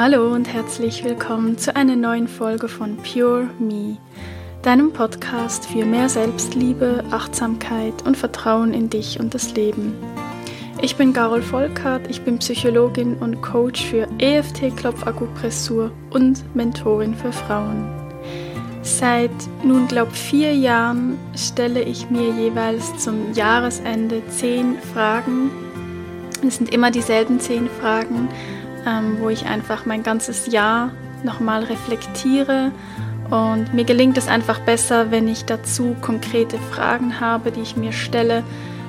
Hallo und herzlich willkommen zu einer neuen Folge von Pure Me, deinem Podcast für mehr Selbstliebe, Achtsamkeit und Vertrauen in dich und das Leben. Ich bin Carol Volkart, ich bin Psychologin und Coach für EFT-Klopfakupressur und Mentorin für Frauen. Seit nun, glaube vier Jahren stelle ich mir jeweils zum Jahresende zehn Fragen. Es sind immer dieselben zehn Fragen ähm, wo ich einfach mein ganzes Jahr nochmal reflektiere. Und mir gelingt es einfach besser, wenn ich dazu konkrete Fragen habe, die ich mir stelle,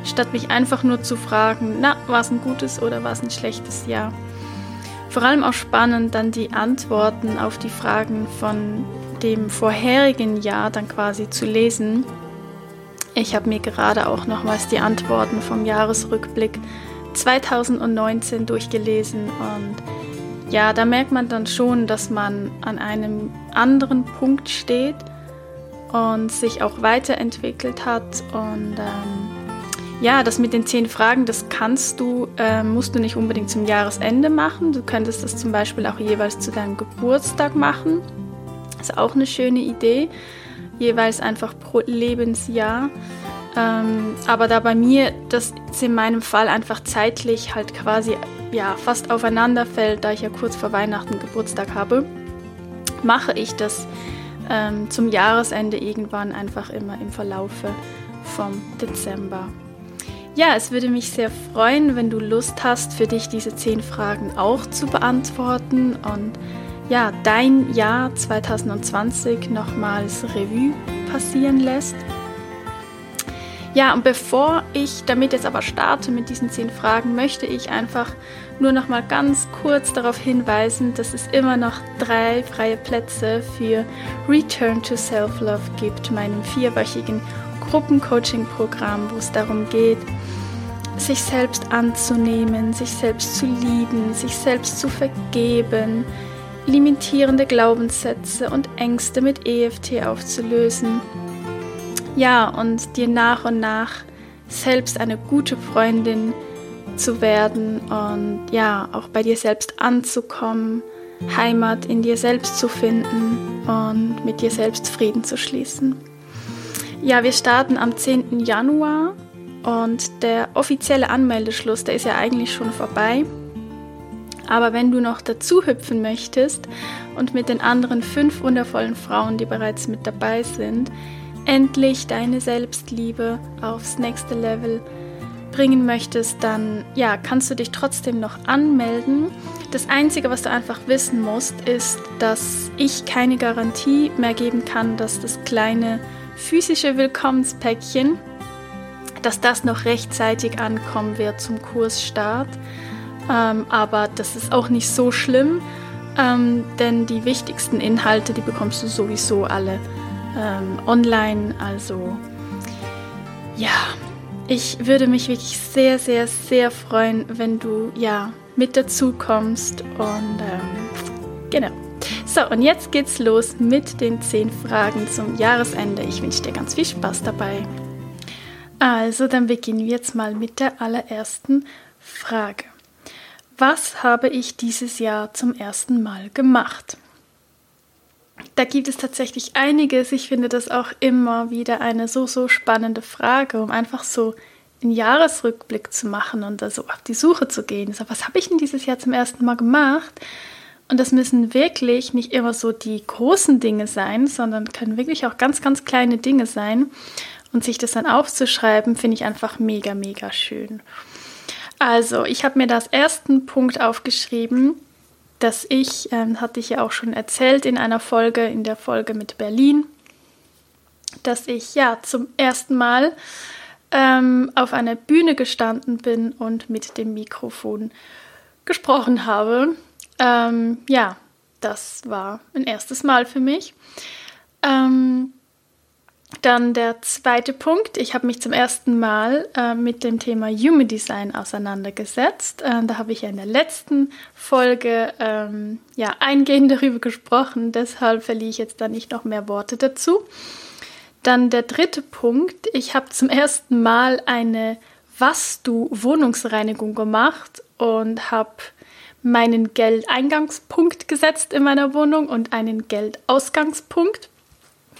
statt mich einfach nur zu fragen, na, war es ein gutes oder war es ein schlechtes Jahr. Vor allem auch spannend, dann die Antworten auf die Fragen von dem vorherigen Jahr dann quasi zu lesen. Ich habe mir gerade auch nochmals die Antworten vom Jahresrückblick 2019 durchgelesen und ja, da merkt man dann schon, dass man an einem anderen Punkt steht und sich auch weiterentwickelt hat und ähm, ja, das mit den zehn Fragen, das kannst du, äh, musst du nicht unbedingt zum Jahresende machen. Du könntest das zum Beispiel auch jeweils zu deinem Geburtstag machen. Ist auch eine schöne Idee. Jeweils einfach pro Lebensjahr. Ähm, aber da bei mir das in meinem Fall einfach zeitlich halt quasi ja, fast aufeinander fällt, da ich ja kurz vor Weihnachten Geburtstag habe, mache ich das ähm, zum Jahresende irgendwann einfach immer im Verlaufe vom Dezember. Ja, es würde mich sehr freuen, wenn du Lust hast, für dich diese zehn Fragen auch zu beantworten und ja, dein Jahr 2020 nochmals Revue passieren lässt. Ja, und bevor ich damit jetzt aber starte mit diesen zehn Fragen, möchte ich einfach nur noch mal ganz kurz darauf hinweisen, dass es immer noch drei freie Plätze für Return to Self-Love gibt, meinem vierwöchigen Gruppencoaching-Programm, wo es darum geht, sich selbst anzunehmen, sich selbst zu lieben, sich selbst zu vergeben, limitierende Glaubenssätze und Ängste mit EFT aufzulösen ja, und dir nach und nach selbst eine gute Freundin zu werden und ja, auch bei dir selbst anzukommen, Heimat in dir selbst zu finden und mit dir selbst Frieden zu schließen. Ja, wir starten am 10. Januar und der offizielle Anmeldeschluss, der ist ja eigentlich schon vorbei. Aber wenn du noch dazu hüpfen möchtest und mit den anderen fünf wundervollen Frauen, die bereits mit dabei sind, endlich deine Selbstliebe aufs nächste Level bringen möchtest, dann ja, kannst du dich trotzdem noch anmelden. Das Einzige, was du einfach wissen musst, ist, dass ich keine Garantie mehr geben kann, dass das kleine physische Willkommenspäckchen, dass das noch rechtzeitig ankommen wird zum Kursstart. Ähm, aber das ist auch nicht so schlimm, ähm, denn die wichtigsten Inhalte, die bekommst du sowieso alle ähm, online. Also ja, ich würde mich wirklich sehr, sehr, sehr freuen, wenn du ja mit dazu kommst. Und ähm, genau. So, und jetzt geht's los mit den zehn Fragen zum Jahresende. Ich wünsche dir ganz viel Spaß dabei. Also, dann beginnen wir jetzt mal mit der allerersten Frage. Was habe ich dieses Jahr zum ersten Mal gemacht? Da gibt es tatsächlich einiges. Ich finde das auch immer wieder eine so, so spannende Frage, um einfach so einen Jahresrückblick zu machen und da so auf die Suche zu gehen. So, was habe ich denn dieses Jahr zum ersten Mal gemacht? Und das müssen wirklich nicht immer so die großen Dinge sein, sondern können wirklich auch ganz, ganz kleine Dinge sein. Und sich das dann aufzuschreiben, finde ich einfach mega, mega schön. Also, ich habe mir das ersten Punkt aufgeschrieben, dass ich, ähm, hatte ich ja auch schon erzählt in einer Folge, in der Folge mit Berlin, dass ich ja zum ersten Mal ähm, auf einer Bühne gestanden bin und mit dem Mikrofon gesprochen habe. Ähm, ja, das war ein erstes Mal für mich. Ähm, dann der zweite Punkt. Ich habe mich zum ersten Mal äh, mit dem Thema Human Design auseinandergesetzt. Äh, da habe ich ja in der letzten Folge ähm, ja, eingehend darüber gesprochen. Deshalb verliere ich jetzt da nicht noch mehr Worte dazu. Dann der dritte Punkt. Ich habe zum ersten Mal eine Was-Du-Wohnungsreinigung gemacht und habe meinen Geldeingangspunkt gesetzt in meiner Wohnung und einen Geldausgangspunkt.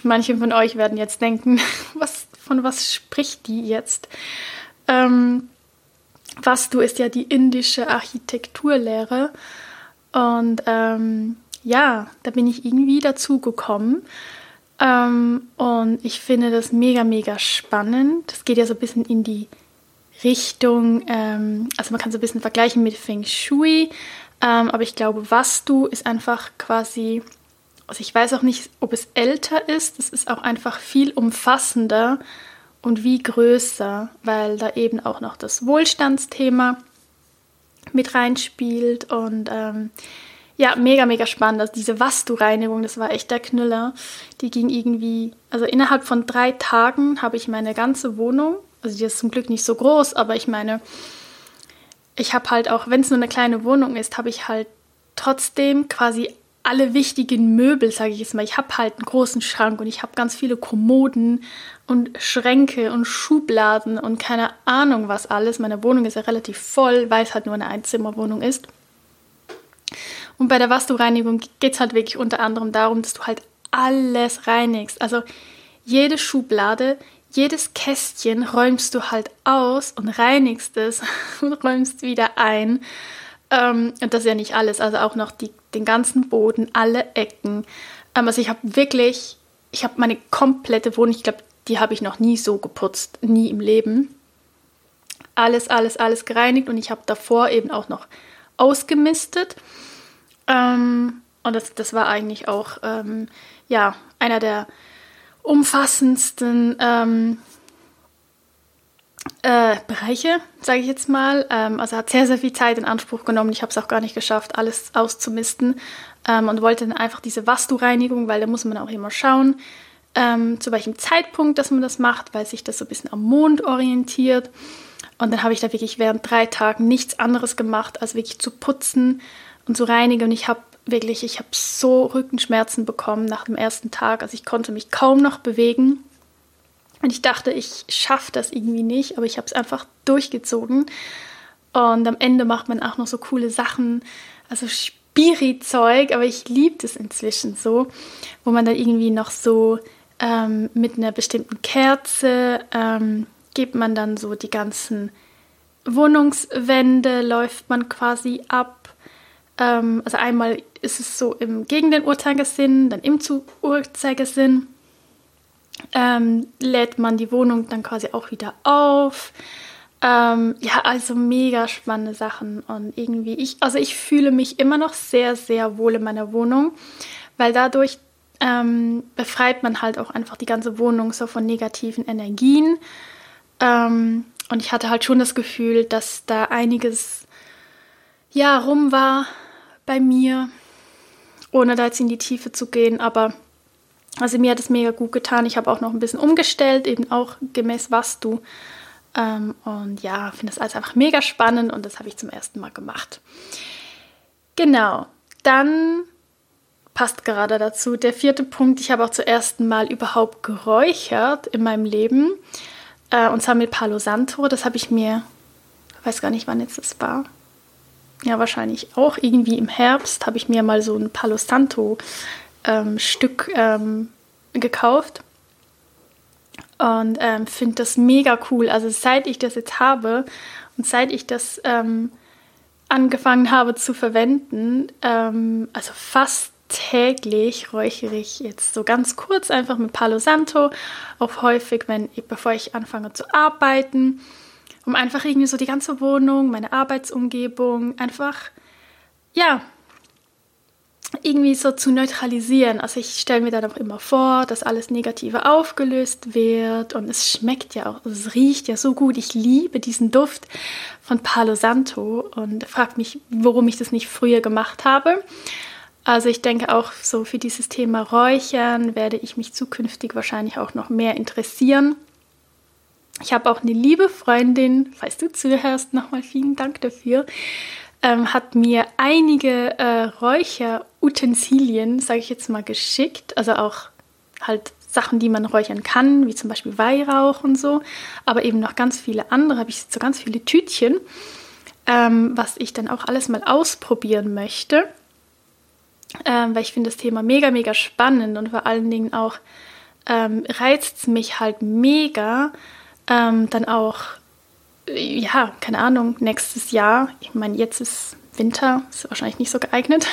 Manche von euch werden jetzt denken, was, von was spricht die jetzt? Ähm, Vastu ist ja die indische Architekturlehre. Und ähm, ja, da bin ich irgendwie dazu gekommen. Ähm, und ich finde das mega, mega spannend. Das geht ja so ein bisschen in die Richtung, ähm, also man kann so ein bisschen vergleichen mit Feng Shui. Ähm, aber ich glaube, Vastu ist einfach quasi, also ich weiß auch nicht, ob es älter ist. Es ist auch einfach viel umfassender und wie größer, weil da eben auch noch das Wohlstandsthema mit reinspielt und ähm, ja, mega, mega spannend. Also diese Vastu-Reinigung, das war echt der Knüller. Die ging irgendwie, also innerhalb von drei Tagen habe ich meine ganze Wohnung, also die ist zum Glück nicht so groß, aber ich meine, ich habe halt auch, wenn es nur eine kleine Wohnung ist, habe ich halt trotzdem quasi alle wichtigen Möbel, sage ich jetzt mal. Ich habe halt einen großen Schrank und ich habe ganz viele Kommoden und Schränke und Schubladen und keine Ahnung was alles. Meine Wohnung ist ja relativ voll, weil es halt nur eine Einzimmerwohnung ist. Und bei der Vastu-Reinigung geht es halt wirklich unter anderem darum, dass du halt alles reinigst. Also jede Schublade, jedes Kästchen räumst du halt aus und reinigst es und räumst wieder ein. Ähm, und das ist ja nicht alles, also auch noch die, den ganzen Boden, alle Ecken. Ähm, also ich habe wirklich, ich habe meine komplette Wohnung, ich glaube, die habe ich noch nie so geputzt, nie im Leben. Alles, alles, alles gereinigt und ich habe davor eben auch noch ausgemistet. Ähm, und das, das war eigentlich auch ähm, ja, einer der umfassendsten ähm, äh, Bereiche, sage ich jetzt mal. Ähm, also hat sehr, sehr viel Zeit in Anspruch genommen. Ich habe es auch gar nicht geschafft, alles auszumisten ähm, und wollte dann einfach diese Vastu-Reinigung, weil da muss man auch immer schauen, ähm, zu welchem Zeitpunkt, dass man das macht, weil sich das so ein bisschen am Mond orientiert. Und dann habe ich da wirklich während drei Tagen nichts anderes gemacht, als wirklich zu putzen und zu reinigen. Und ich habe wirklich, ich habe so Rückenschmerzen bekommen nach dem ersten Tag. Also ich konnte mich kaum noch bewegen. Und ich dachte, ich schaffe das irgendwie nicht, aber ich habe es einfach durchgezogen. Und am Ende macht man auch noch so coole Sachen, also Spiri-Zeug, aber ich liebe das inzwischen so, wo man dann irgendwie noch so ähm, mit einer bestimmten Kerze ähm, gibt man dann so die ganzen Wohnungswände, läuft man quasi ab. Ähm, also einmal ist es so im gegen den Uhrzeigersinn, dann im zu Uhrzeigersinn ähm, lädt man die Wohnung dann quasi auch wieder auf. Ähm, ja, also mega spannende Sachen und irgendwie ich, also ich fühle mich immer noch sehr, sehr wohl in meiner Wohnung, weil dadurch ähm, befreit man halt auch einfach die ganze Wohnung so von negativen Energien. Ähm, und ich hatte halt schon das Gefühl, dass da einiges ja rum war bei mir, ohne da jetzt in die Tiefe zu gehen, aber also mir hat es mega gut getan. Ich habe auch noch ein bisschen umgestellt, eben auch gemäß was du. Ähm, und ja, finde das alles einfach mega spannend und das habe ich zum ersten Mal gemacht. Genau, dann passt gerade dazu der vierte Punkt. Ich habe auch zum ersten Mal überhaupt geräuchert in meinem Leben. Äh, und zwar mit Palo Santo. Das habe ich mir, weiß gar nicht, wann jetzt das war. Ja, wahrscheinlich auch irgendwie im Herbst habe ich mir mal so ein Palo Santo ähm, Stück ähm, gekauft und ähm, finde das mega cool. Also seit ich das jetzt habe und seit ich das ähm, angefangen habe zu verwenden, ähm, also fast täglich räuchere ich jetzt so ganz kurz einfach mit Palo Santo, auch häufig, wenn bevor ich anfange zu arbeiten, um einfach irgendwie so die ganze Wohnung, meine Arbeitsumgebung einfach ja irgendwie so zu neutralisieren. Also ich stelle mir dann auch immer vor, dass alles Negative aufgelöst wird und es schmeckt ja auch, es riecht ja so gut. Ich liebe diesen Duft von Palo Santo und frage mich, warum ich das nicht früher gemacht habe. Also ich denke auch so für dieses Thema Räuchern werde ich mich zukünftig wahrscheinlich auch noch mehr interessieren. Ich habe auch eine liebe Freundin, falls du zuhörst, nochmal vielen Dank dafür, ähm, hat mir einige äh, Räucherutensilien, sage ich jetzt mal, geschickt. Also auch halt Sachen, die man räuchern kann, wie zum Beispiel Weihrauch und so. Aber eben noch ganz viele andere, habe ich so ganz viele Tütchen. ähm, was ich dann auch alles mal ausprobieren möchte, ähm, weil ich finde das Thema mega, mega spannend und vor allen Dingen auch ähm, reizt es mich halt mega, ähm, dann auch, ja, keine Ahnung, nächstes Jahr, ich meine, jetzt ist Winter, ist wahrscheinlich nicht so geeignet,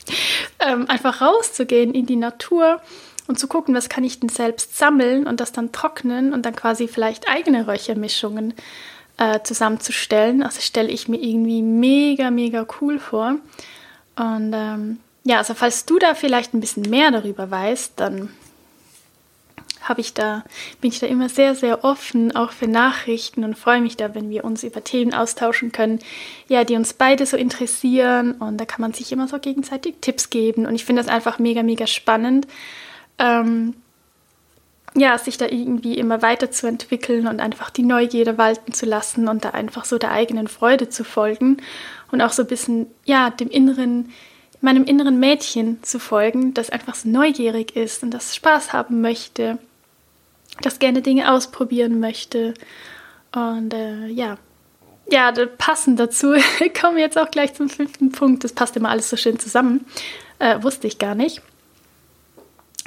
ähm, einfach rauszugehen in die Natur und zu gucken, was kann ich denn selbst sammeln und das dann trocknen und dann quasi vielleicht eigene Räuchermischungen äh, zusammenzustellen. Also stelle ich mir irgendwie mega, mega cool vor. Und ähm, ja, also falls du da vielleicht ein bisschen mehr darüber weißt, dann habe ich da, bin ich da immer sehr, sehr offen, auch für Nachrichten und freue mich da, wenn wir uns über Themen austauschen können, ja, die uns beide so interessieren. Und da kann man sich immer so gegenseitig Tipps geben. Und ich finde das einfach mega, mega spannend, ähm, ja, sich da irgendwie immer weiterzuentwickeln und einfach die Neugierde walten zu lassen und da einfach so der eigenen Freude zu folgen und auch so ein bisschen, ja, dem inneren, meinem inneren Mädchen zu folgen, das einfach so neugierig ist und das Spaß haben möchte das gerne Dinge ausprobieren möchte. Und äh, ja, ja, passend dazu kommen wir jetzt auch gleich zum fünften Punkt. Das passt immer alles so schön zusammen. Äh, wusste ich gar nicht.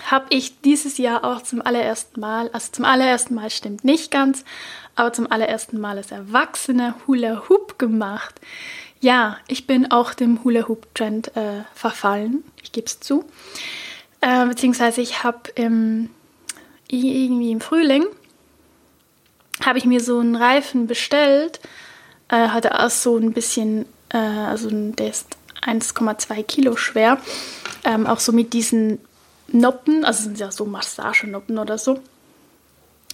Habe ich dieses Jahr auch zum allerersten Mal, also zum allerersten Mal stimmt nicht ganz, aber zum allerersten Mal als Erwachsene Hula Hoop gemacht. Ja, ich bin auch dem Hula Hoop Trend äh, verfallen, ich gebe es zu. Äh, beziehungsweise ich habe im irgendwie im Frühling habe ich mir so einen Reifen bestellt. Äh, hatte auch so ein bisschen, äh, also der ist 1,2 Kilo schwer. Ähm, auch so mit diesen Noppen, also sind ja so Massagenoppen oder so.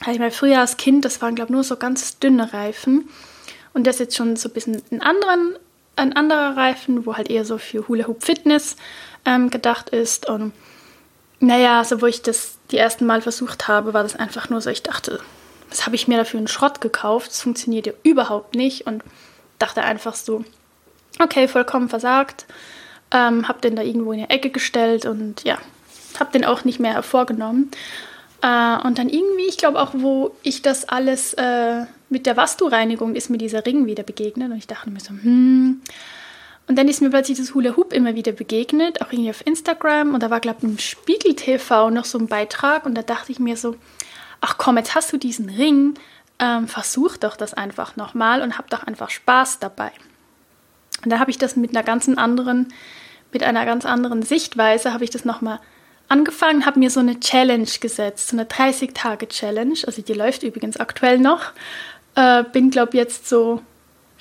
Hatte ich mal früher als Kind, das waren glaube ich nur so ganz dünne Reifen. Und das ist jetzt schon so ein bisschen ein, anderen, ein anderer Reifen, wo halt eher so für Hula Hoop Fitness ähm, gedacht ist. Und naja, also wo ich das die ersten Mal versucht habe, war das einfach nur so, ich dachte, was habe ich mir dafür einen Schrott gekauft? Das funktioniert ja überhaupt nicht und dachte einfach so, okay, vollkommen versagt. Ähm, hab den da irgendwo in die Ecke gestellt und ja, hab den auch nicht mehr hervorgenommen. Äh, und dann irgendwie, ich glaube auch, wo ich das alles äh, mit der Vastu-Reinigung ist mir dieser Ring wieder begegnet und ich dachte mir so, hm, und dann ist mir plötzlich das Hula Hoop immer wieder begegnet, auch irgendwie auf Instagram. Und da war, glaube ich, im Spiegel TV noch so ein Beitrag. Und da dachte ich mir so, ach komm, jetzt hast du diesen Ring, ähm, versuch doch das einfach nochmal und hab doch einfach Spaß dabei. Und da habe ich das mit einer ganz anderen, mit einer ganz anderen Sichtweise, habe ich das nochmal angefangen, habe mir so eine Challenge gesetzt, so eine 30-Tage-Challenge. Also die läuft übrigens aktuell noch. Äh, bin, glaube ich, jetzt so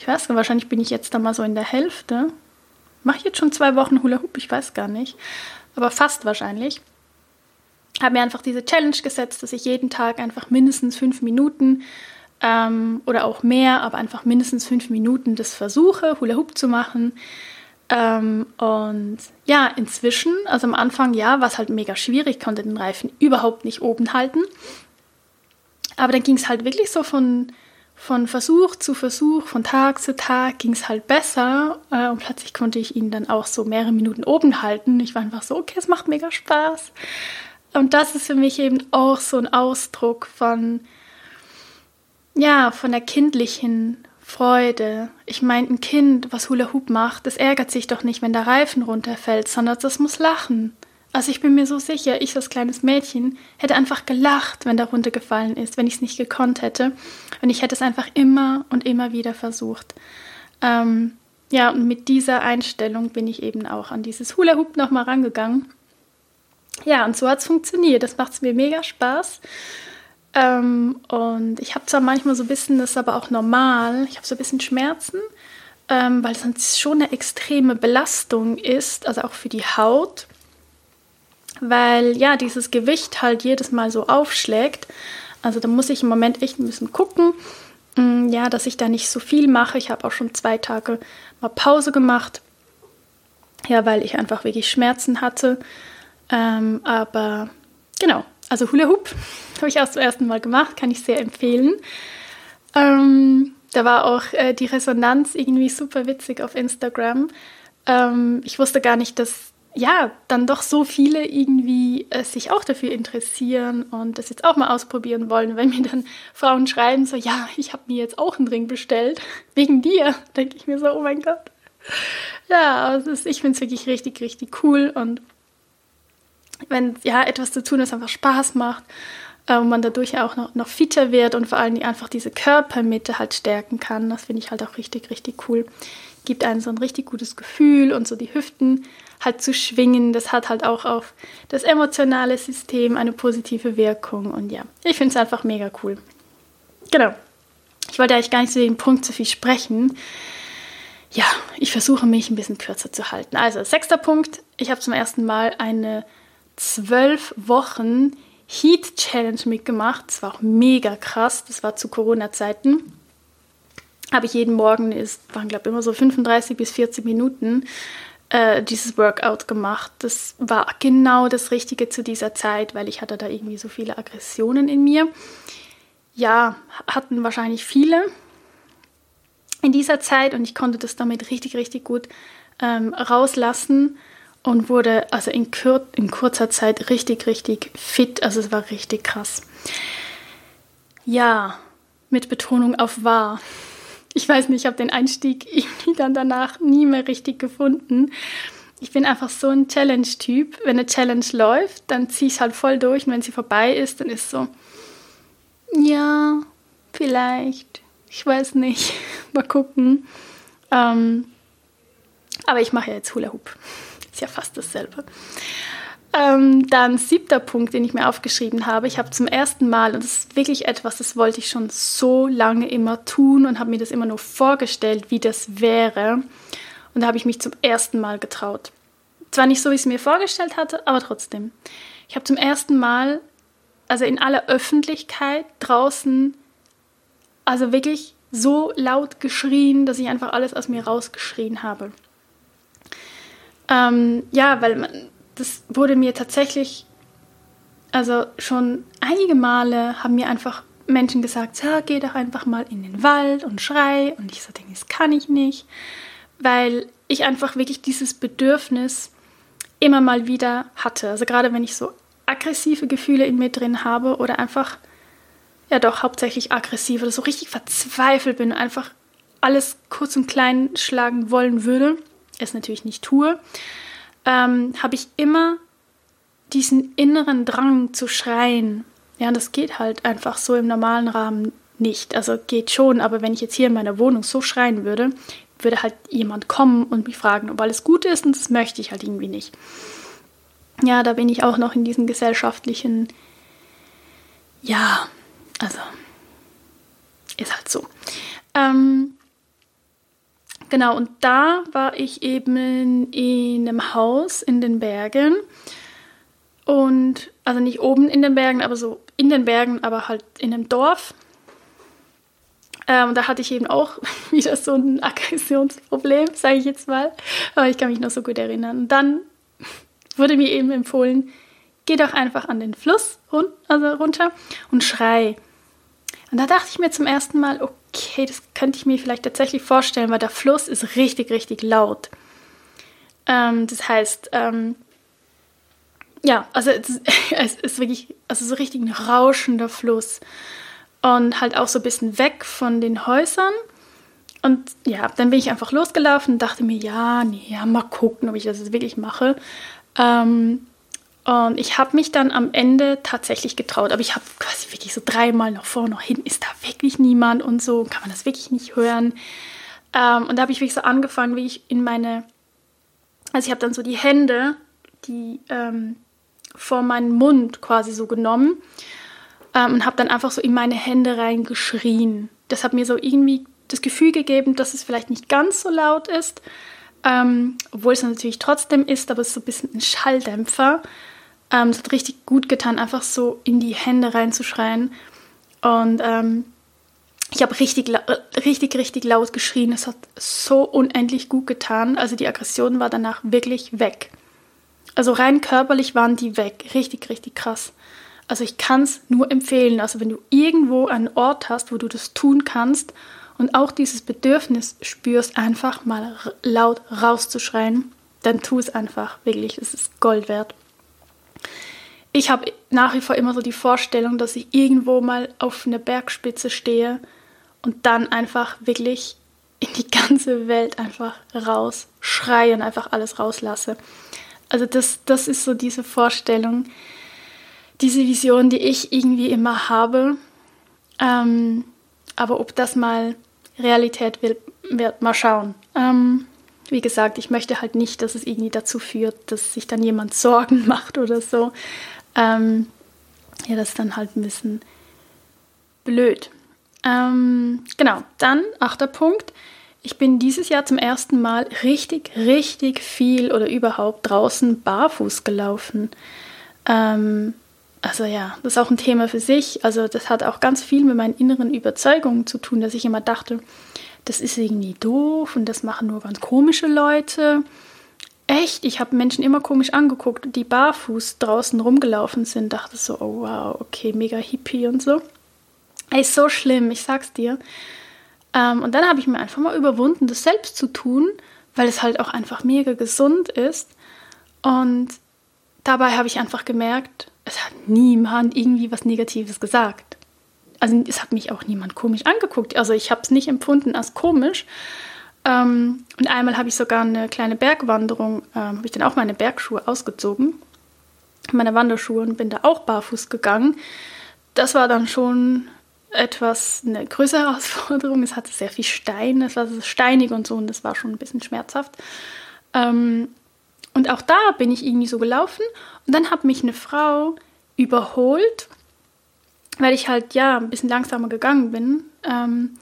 ich weiß nicht, wahrscheinlich bin ich jetzt da mal so in der Hälfte. Mache ich jetzt schon zwei Wochen Hula Hoop, ich weiß gar nicht. Aber fast wahrscheinlich. Habe mir einfach diese Challenge gesetzt, dass ich jeden Tag einfach mindestens fünf Minuten ähm, oder auch mehr, aber einfach mindestens fünf Minuten das versuche, Hula Hoop zu machen. Ähm, und ja, inzwischen, also am Anfang, ja, war es halt mega schwierig, konnte den Reifen überhaupt nicht oben halten. Aber dann ging es halt wirklich so von von Versuch zu Versuch, von Tag zu Tag ging es halt besser äh, und plötzlich konnte ich ihn dann auch so mehrere Minuten oben halten. Ich war einfach so, okay, es macht mega Spaß. Und das ist für mich eben auch so ein Ausdruck von, ja, von der kindlichen Freude. Ich meine, ein Kind, was Hula Hoop macht, das ärgert sich doch nicht, wenn der Reifen runterfällt, sondern das muss lachen. Also ich bin mir so sicher, ich als kleines Mädchen hätte einfach gelacht, wenn der runtergefallen ist, wenn ich es nicht gekonnt hätte. Und ich hätte es einfach immer und immer wieder versucht. Ähm, ja, und mit dieser Einstellung bin ich eben auch an dieses Hula Hoop nochmal rangegangen. Ja, und so hat es funktioniert. Das macht es mir mega Spaß. Ähm, und ich habe zwar manchmal so ein bisschen, das ist aber auch normal, ich habe so ein bisschen Schmerzen, ähm, weil es schon eine extreme Belastung ist, also auch für die Haut weil ja dieses Gewicht halt jedes Mal so aufschlägt. Also da muss ich im Moment echt ein bisschen gucken, mm, ja, dass ich da nicht so viel mache. Ich habe auch schon zwei Tage mal Pause gemacht, ja, weil ich einfach wirklich Schmerzen hatte. Ähm, aber genau, also Hula Hoop habe ich auch zum ersten Mal gemacht, kann ich sehr empfehlen. Ähm, da war auch äh, die Resonanz irgendwie super witzig auf Instagram. Ähm, ich wusste gar nicht, dass ja, dann doch so viele irgendwie äh, sich auch dafür interessieren und das jetzt auch mal ausprobieren wollen. Wenn mir dann Frauen schreiben, so, ja, ich habe mir jetzt auch einen Ring bestellt, wegen dir, denke ich mir so, oh mein Gott. Ja, also ich finde es wirklich richtig, richtig cool und wenn ja etwas zu tun ist, einfach Spaß macht äh, und man dadurch auch noch, noch fitter wird und vor allem einfach diese Körpermitte halt stärken kann, das finde ich halt auch richtig, richtig cool. Gibt einen so ein richtig gutes Gefühl und so die Hüften halt zu schwingen, das hat halt auch auf das emotionale System eine positive Wirkung. Und ja, ich finde es einfach mega cool. Genau. Ich wollte eigentlich gar nicht zu dem Punkt so viel sprechen. Ja, ich versuche mich ein bisschen kürzer zu halten. Also, sechster Punkt. Ich habe zum ersten Mal eine zwölf Wochen Heat Challenge mitgemacht. Das war auch mega krass. Das war zu Corona-Zeiten. Habe ich jeden Morgen, es waren glaube ich immer so 35 bis 40 Minuten, äh, dieses Workout gemacht. Das war genau das Richtige zu dieser Zeit, weil ich hatte da irgendwie so viele Aggressionen in mir. Ja, hatten wahrscheinlich viele in dieser Zeit und ich konnte das damit richtig, richtig gut ähm, rauslassen und wurde also in, kur in kurzer Zeit richtig, richtig fit. Also es war richtig krass. Ja, mit Betonung auf wahr ich weiß nicht, ich habe den Einstieg irgendwie dann danach nie mehr richtig gefunden. Ich bin einfach so ein Challenge-Typ. Wenn eine Challenge läuft, dann ziehe ich es halt voll durch und wenn sie vorbei ist, dann ist so, ja, vielleicht, ich weiß nicht, mal gucken. Ähm, aber ich mache ja jetzt Hula Hoop. Ist ja fast dasselbe. Ähm, dann siebter Punkt, den ich mir aufgeschrieben habe. Ich habe zum ersten Mal, und das ist wirklich etwas, das wollte ich schon so lange immer tun und habe mir das immer nur vorgestellt, wie das wäre. Und da habe ich mich zum ersten Mal getraut. Zwar nicht so, wie ich es mir vorgestellt hatte, aber trotzdem. Ich habe zum ersten Mal, also in aller Öffentlichkeit draußen, also wirklich so laut geschrien, dass ich einfach alles aus mir rausgeschrien habe. Ähm, ja, weil man, das wurde mir tatsächlich, also schon einige Male haben mir einfach Menschen gesagt, ja, geh doch einfach mal in den Wald und schrei. Und ich so denke, das kann ich nicht, weil ich einfach wirklich dieses Bedürfnis immer mal wieder hatte. Also gerade wenn ich so aggressive Gefühle in mir drin habe oder einfach, ja doch, hauptsächlich aggressiv oder so richtig verzweifelt bin und einfach alles kurz und klein schlagen wollen würde, es natürlich nicht tue, ähm, habe ich immer diesen inneren Drang zu schreien. Ja, das geht halt einfach so im normalen Rahmen nicht. Also geht schon, aber wenn ich jetzt hier in meiner Wohnung so schreien würde, würde halt jemand kommen und mich fragen, ob alles gut ist und das möchte ich halt irgendwie nicht. Ja, da bin ich auch noch in diesem gesellschaftlichen, ja, also ist halt so. Ähm, Genau, und da war ich eben in einem Haus in den Bergen. Und, also nicht oben in den Bergen, aber so in den Bergen, aber halt in einem Dorf. Ähm, da hatte ich eben auch wieder so ein Aggressionsproblem, sage ich jetzt mal. Aber ich kann mich noch so gut erinnern. Und dann wurde mir eben empfohlen, geh doch einfach an den Fluss run also runter und schrei. Und da dachte ich mir zum ersten Mal, okay, das könnte ich mir vielleicht tatsächlich vorstellen, weil der Fluss ist richtig, richtig laut. Ähm, das heißt, ähm, ja, also es, es, ist wirklich, also so richtig ein rauschender Fluss. Und halt auch so ein bisschen weg von den Häusern. Und ja, dann bin ich einfach losgelaufen und dachte mir, ja, nee, ja, mal gucken, ob ich das wirklich mache. Ähm, und ich habe mich dann am Ende tatsächlich getraut, aber ich habe quasi wirklich so dreimal noch vor, noch hin, ist da wirklich niemand und so, kann man das wirklich nicht hören. Ähm, und da habe ich wirklich so angefangen, wie ich in meine, also ich habe dann so die Hände, die ähm, vor meinen Mund quasi so genommen ähm, und habe dann einfach so in meine Hände reingeschrien. Das hat mir so irgendwie das Gefühl gegeben, dass es vielleicht nicht ganz so laut ist, ähm, obwohl es natürlich trotzdem ist, aber es ist so ein bisschen ein Schalldämpfer. Ähm, es hat richtig gut getan, einfach so in die Hände reinzuschreien. Und ähm, ich habe richtig, richtig, richtig laut geschrien. Es hat so unendlich gut getan. Also die Aggression war danach wirklich weg. Also rein körperlich waren die weg. Richtig, richtig krass. Also ich kann es nur empfehlen. Also wenn du irgendwo einen Ort hast, wo du das tun kannst und auch dieses Bedürfnis spürst, einfach mal laut rauszuschreien, dann tu es einfach, wirklich, es ist Gold wert. Ich habe nach wie vor immer so die Vorstellung, dass ich irgendwo mal auf einer Bergspitze stehe und dann einfach wirklich in die ganze Welt einfach raus schreie und einfach alles rauslasse. Also das, das ist so diese Vorstellung, diese Vision, die ich irgendwie immer habe. Ähm, aber ob das mal Realität wird, wird mal schauen. Ähm, wie gesagt, ich möchte halt nicht, dass es irgendwie dazu führt, dass sich dann jemand Sorgen macht oder so. Ähm, ja, das ist dann halt ein bisschen blöd. Ähm, genau, dann achter Punkt. Ich bin dieses Jahr zum ersten Mal richtig, richtig viel oder überhaupt draußen barfuß gelaufen. Ähm, also ja, das ist auch ein Thema für sich. Also das hat auch ganz viel mit meinen inneren Überzeugungen zu tun, dass ich immer dachte, das ist irgendwie doof und das machen nur ganz komische Leute. Echt, ich habe Menschen immer komisch angeguckt, die barfuß draußen rumgelaufen sind. Dachte so, oh wow, okay, mega hippie und so. Ey, so schlimm, ich sag's dir. Ähm, und dann habe ich mir einfach mal überwunden, das selbst zu tun, weil es halt auch einfach mega gesund ist. Und dabei habe ich einfach gemerkt, es hat niemand irgendwie was Negatives gesagt. Also es hat mich auch niemand komisch angeguckt. Also ich habe es nicht empfunden als komisch. Ähm, und einmal habe ich sogar eine kleine Bergwanderung, ähm, habe ich dann auch meine Bergschuhe ausgezogen, meine Wanderschuhe und bin da auch barfuß gegangen. Das war dann schon etwas eine größere Herausforderung. Es hatte sehr viel Stein, es war steinig und so und das war schon ein bisschen schmerzhaft. Ähm, und auch da bin ich irgendwie so gelaufen und dann hat mich eine Frau überholt, weil ich halt ja ein bisschen langsamer gegangen bin. Ähm,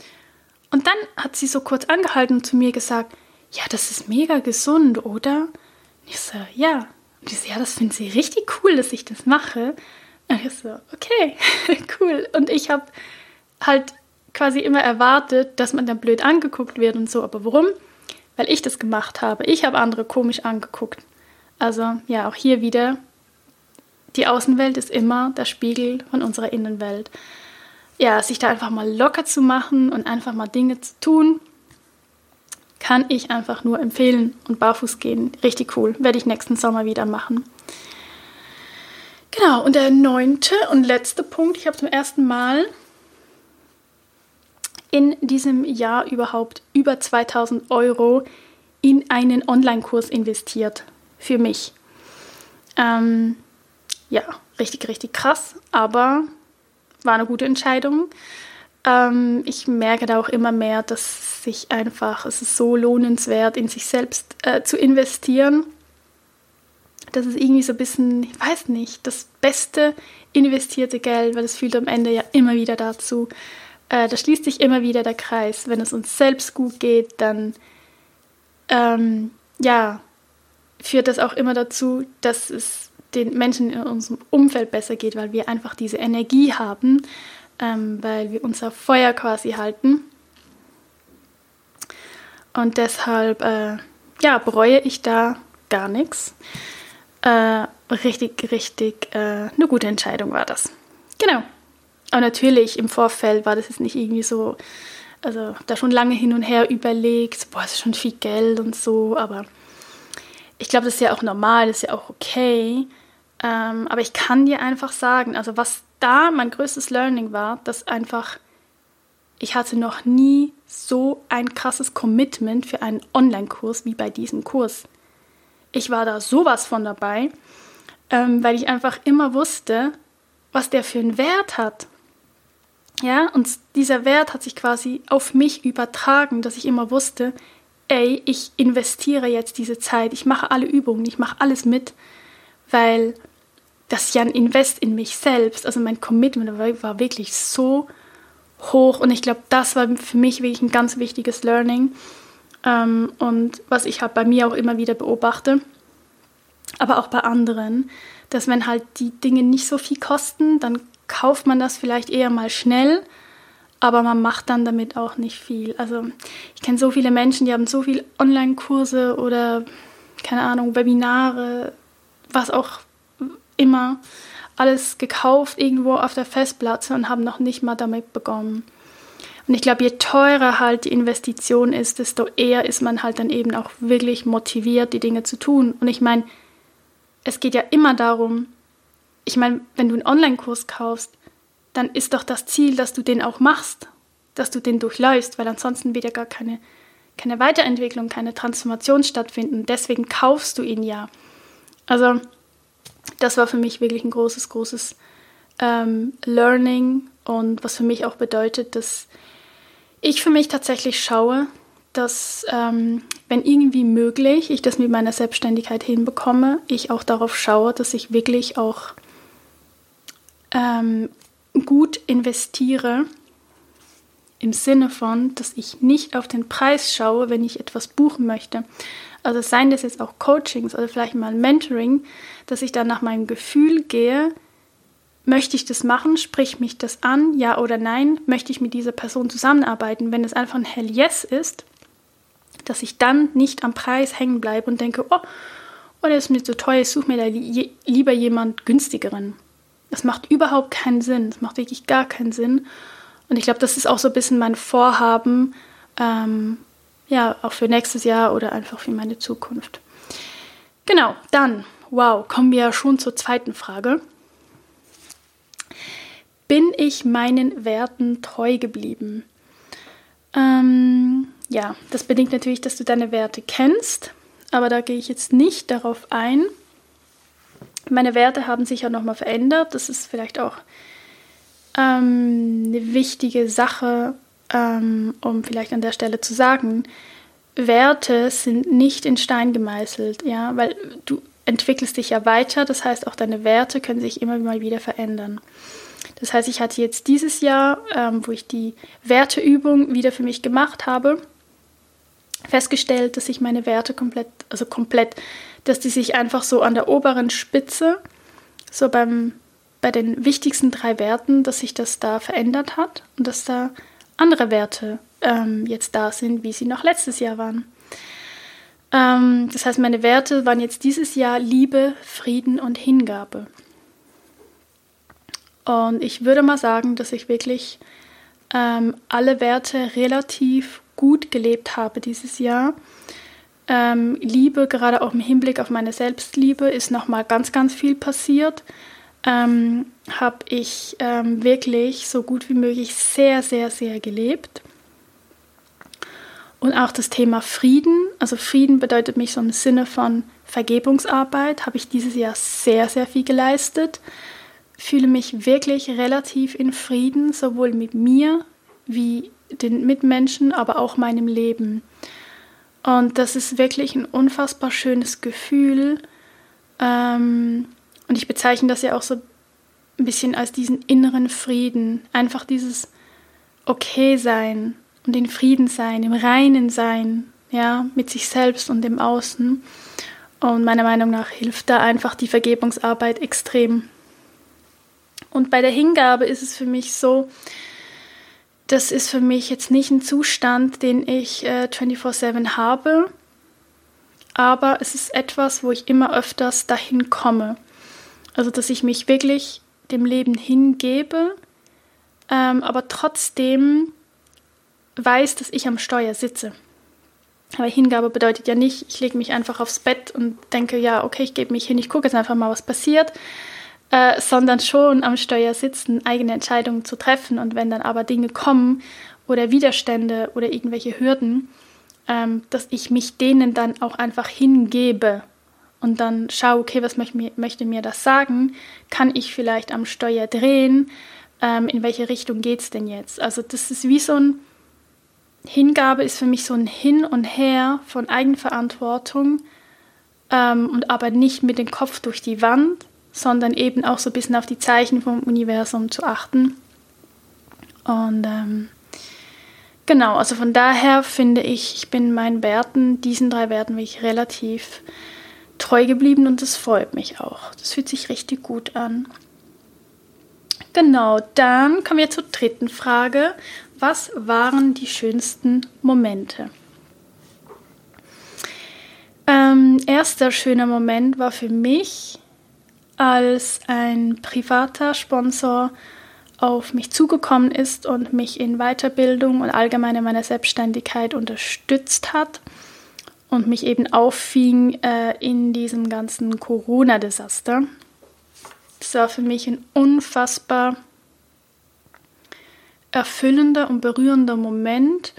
und dann hat sie so kurz angehalten und zu mir gesagt, ja, das ist mega gesund, oder? Und ich so, ja. Und ich so, ja, das finde sie richtig cool, dass ich das mache. Und ich so, okay, cool. Und ich habe halt quasi immer erwartet, dass man dann blöd angeguckt wird und so. Aber warum? Weil ich das gemacht habe. Ich habe andere komisch angeguckt. Also ja, auch hier wieder, die Außenwelt ist immer der Spiegel von unserer Innenwelt. Ja, sich da einfach mal locker zu machen und einfach mal Dinge zu tun, kann ich einfach nur empfehlen. Und barfuß gehen, richtig cool. Werde ich nächsten Sommer wieder machen. Genau, und der neunte und letzte Punkt, ich habe zum ersten Mal in diesem Jahr überhaupt über 2000 Euro in einen Online-Kurs investiert. Für mich. Ähm, ja, richtig, richtig krass, aber war eine gute Entscheidung. Ähm, ich merke da auch immer mehr, dass sich einfach, es ist so lohnenswert, in sich selbst äh, zu investieren. Das ist irgendwie so ein bisschen, ich weiß nicht, das beste investierte Geld, weil es fühlt am Ende ja immer wieder dazu, äh, da schließt sich immer wieder der Kreis. Wenn es uns selbst gut geht, dann ähm, ja, führt das auch immer dazu, dass es den Menschen in unserem Umfeld besser geht, weil wir einfach diese Energie haben, ähm, weil wir unser Feuer quasi halten. Und deshalb, äh, ja, bereue ich da gar nichts. Äh, richtig, richtig, äh, eine gute Entscheidung war das. Genau. Aber natürlich im Vorfeld war das jetzt nicht irgendwie so, also da schon lange hin und her überlegt, boah, das ist schon viel Geld und so, aber ich glaube, das ist ja auch normal, das ist ja auch okay. Ähm, aber ich kann dir einfach sagen, also was da mein größtes Learning war, dass einfach ich hatte noch nie so ein krasses Commitment für einen Online-Kurs wie bei diesem Kurs. Ich war da sowas von dabei, ähm, weil ich einfach immer wusste, was der für einen Wert hat. Ja, und dieser Wert hat sich quasi auf mich übertragen, dass ich immer wusste, ey, ich investiere jetzt diese Zeit, ich mache alle Übungen, ich mache alles mit, weil das ist ja ein Invest in mich selbst. Also mein Commitment war wirklich so hoch und ich glaube, das war für mich wirklich ein ganz wichtiges Learning ähm, und was ich halt bei mir auch immer wieder beobachte, aber auch bei anderen, dass wenn halt die Dinge nicht so viel kosten, dann kauft man das vielleicht eher mal schnell, aber man macht dann damit auch nicht viel. Also ich kenne so viele Menschen, die haben so viele Online-Kurse oder keine Ahnung, Webinare, was auch immer, alles gekauft irgendwo auf der Festplatte und haben noch nicht mal damit begonnen. Und ich glaube, je teurer halt die Investition ist, desto eher ist man halt dann eben auch wirklich motiviert, die Dinge zu tun. Und ich meine, es geht ja immer darum, ich meine, wenn du einen Online-Kurs kaufst, dann ist doch das Ziel, dass du den auch machst, dass du den durchläufst, weil ansonsten wird ja gar keine, keine Weiterentwicklung, keine Transformation stattfinden. Deswegen kaufst du ihn ja. Also das war für mich wirklich ein großes, großes ähm, Learning und was für mich auch bedeutet, dass ich für mich tatsächlich schaue, dass ähm, wenn irgendwie möglich ich das mit meiner Selbstständigkeit hinbekomme, ich auch darauf schaue, dass ich wirklich auch ähm, gut investiere im Sinne von, dass ich nicht auf den Preis schaue, wenn ich etwas buchen möchte. Also seien das jetzt auch Coachings oder vielleicht mal Mentoring, dass ich dann nach meinem Gefühl gehe, möchte ich das machen, sprich mich das an, ja oder nein, möchte ich mit dieser Person zusammenarbeiten. Wenn es einfach ein Hell Yes ist, dass ich dann nicht am Preis hängen bleibe und denke, oh, oh, das ist mir zu teuer, ich suche mir da li lieber jemand günstigeren. Das macht überhaupt keinen Sinn. Das macht wirklich gar keinen Sinn. Und ich glaube, das ist auch so ein bisschen mein Vorhaben, ähm, ja, auch für nächstes Jahr oder einfach für meine Zukunft. Genau, dann, wow, kommen wir ja schon zur zweiten Frage. Bin ich meinen Werten treu geblieben? Ähm, ja, das bedingt natürlich, dass du deine Werte kennst, aber da gehe ich jetzt nicht darauf ein. Meine Werte haben sich ja nochmal verändert. Das ist vielleicht auch ähm, eine wichtige Sache, ähm, um vielleicht an der Stelle zu sagen. Werte sind nicht in Stein gemeißelt, ja, weil du entwickelst dich ja weiter. Das heißt, auch deine Werte können sich immer mal wieder verändern. Das heißt, ich hatte jetzt dieses Jahr, ähm, wo ich die Werteübung wieder für mich gemacht habe, festgestellt, dass sich meine Werte komplett, also komplett, dass die sich einfach so an der oberen Spitze, so beim, bei den wichtigsten drei Werten, dass sich das da verändert hat und dass da andere Werte ähm, jetzt da sind, wie sie noch letztes Jahr waren. Ähm, das heißt, meine Werte waren jetzt dieses Jahr Liebe, Frieden und Hingabe. Und ich würde mal sagen, dass ich wirklich ähm, alle Werte relativ gut gelebt habe dieses Jahr. Ähm, Liebe, gerade auch im Hinblick auf meine Selbstliebe, ist nochmal ganz, ganz viel passiert. Ähm, habe ich ähm, wirklich so gut wie möglich sehr, sehr, sehr gelebt. Und auch das Thema Frieden, also Frieden bedeutet mich so im Sinne von Vergebungsarbeit, habe ich dieses Jahr sehr, sehr viel geleistet. Fühle mich wirklich relativ in Frieden, sowohl mit mir wie den Mitmenschen, aber auch meinem Leben. Und das ist wirklich ein unfassbar schönes Gefühl. Ähm, und ich bezeichne das ja auch so ein bisschen als diesen inneren Frieden. Einfach dieses Okay sein und in Frieden sein, im Reinen sein, ja, mit sich selbst und dem Außen. Und meiner Meinung nach hilft da einfach die Vergebungsarbeit extrem. Und bei der Hingabe ist es für mich so, das ist für mich jetzt nicht ein Zustand, den ich äh, 24/7 habe, aber es ist etwas, wo ich immer öfters dahin komme. Also, dass ich mich wirklich dem Leben hingebe, ähm, aber trotzdem weiß, dass ich am Steuer sitze. Aber Hingabe bedeutet ja nicht, ich lege mich einfach aufs Bett und denke, ja, okay, ich gebe mich hin, ich gucke jetzt einfach mal, was passiert, äh, sondern schon am Steuer sitzen, eigene Entscheidungen zu treffen. Und wenn dann aber Dinge kommen oder Widerstände oder irgendwelche Hürden, ähm, dass ich mich denen dann auch einfach hingebe und dann schaue, okay, was möchte mir, möchte mir das sagen? Kann ich vielleicht am Steuer drehen? Ähm, in welche Richtung geht es denn jetzt? Also das ist wie so ein Hingabe ist für mich so ein Hin und Her von Eigenverantwortung ähm, und aber nicht mit dem Kopf durch die Wand, sondern eben auch so ein bisschen auf die Zeichen vom Universum zu achten. Und ähm, genau, also von daher finde ich, ich bin meinen Werten, diesen drei Werten, wirklich relativ treu geblieben und das freut mich auch. Das fühlt sich richtig gut an. Genau, dann kommen wir zur dritten Frage. Was waren die schönsten Momente? Ähm, erster schöner Moment war für mich als ein privater Sponsor auf mich zugekommen ist und mich in Weiterbildung und allgemein in meiner Selbstständigkeit unterstützt hat und mich eben auffing äh, in diesem ganzen Corona-Desaster. Das war für mich ein unfassbar erfüllender und berührender Moment,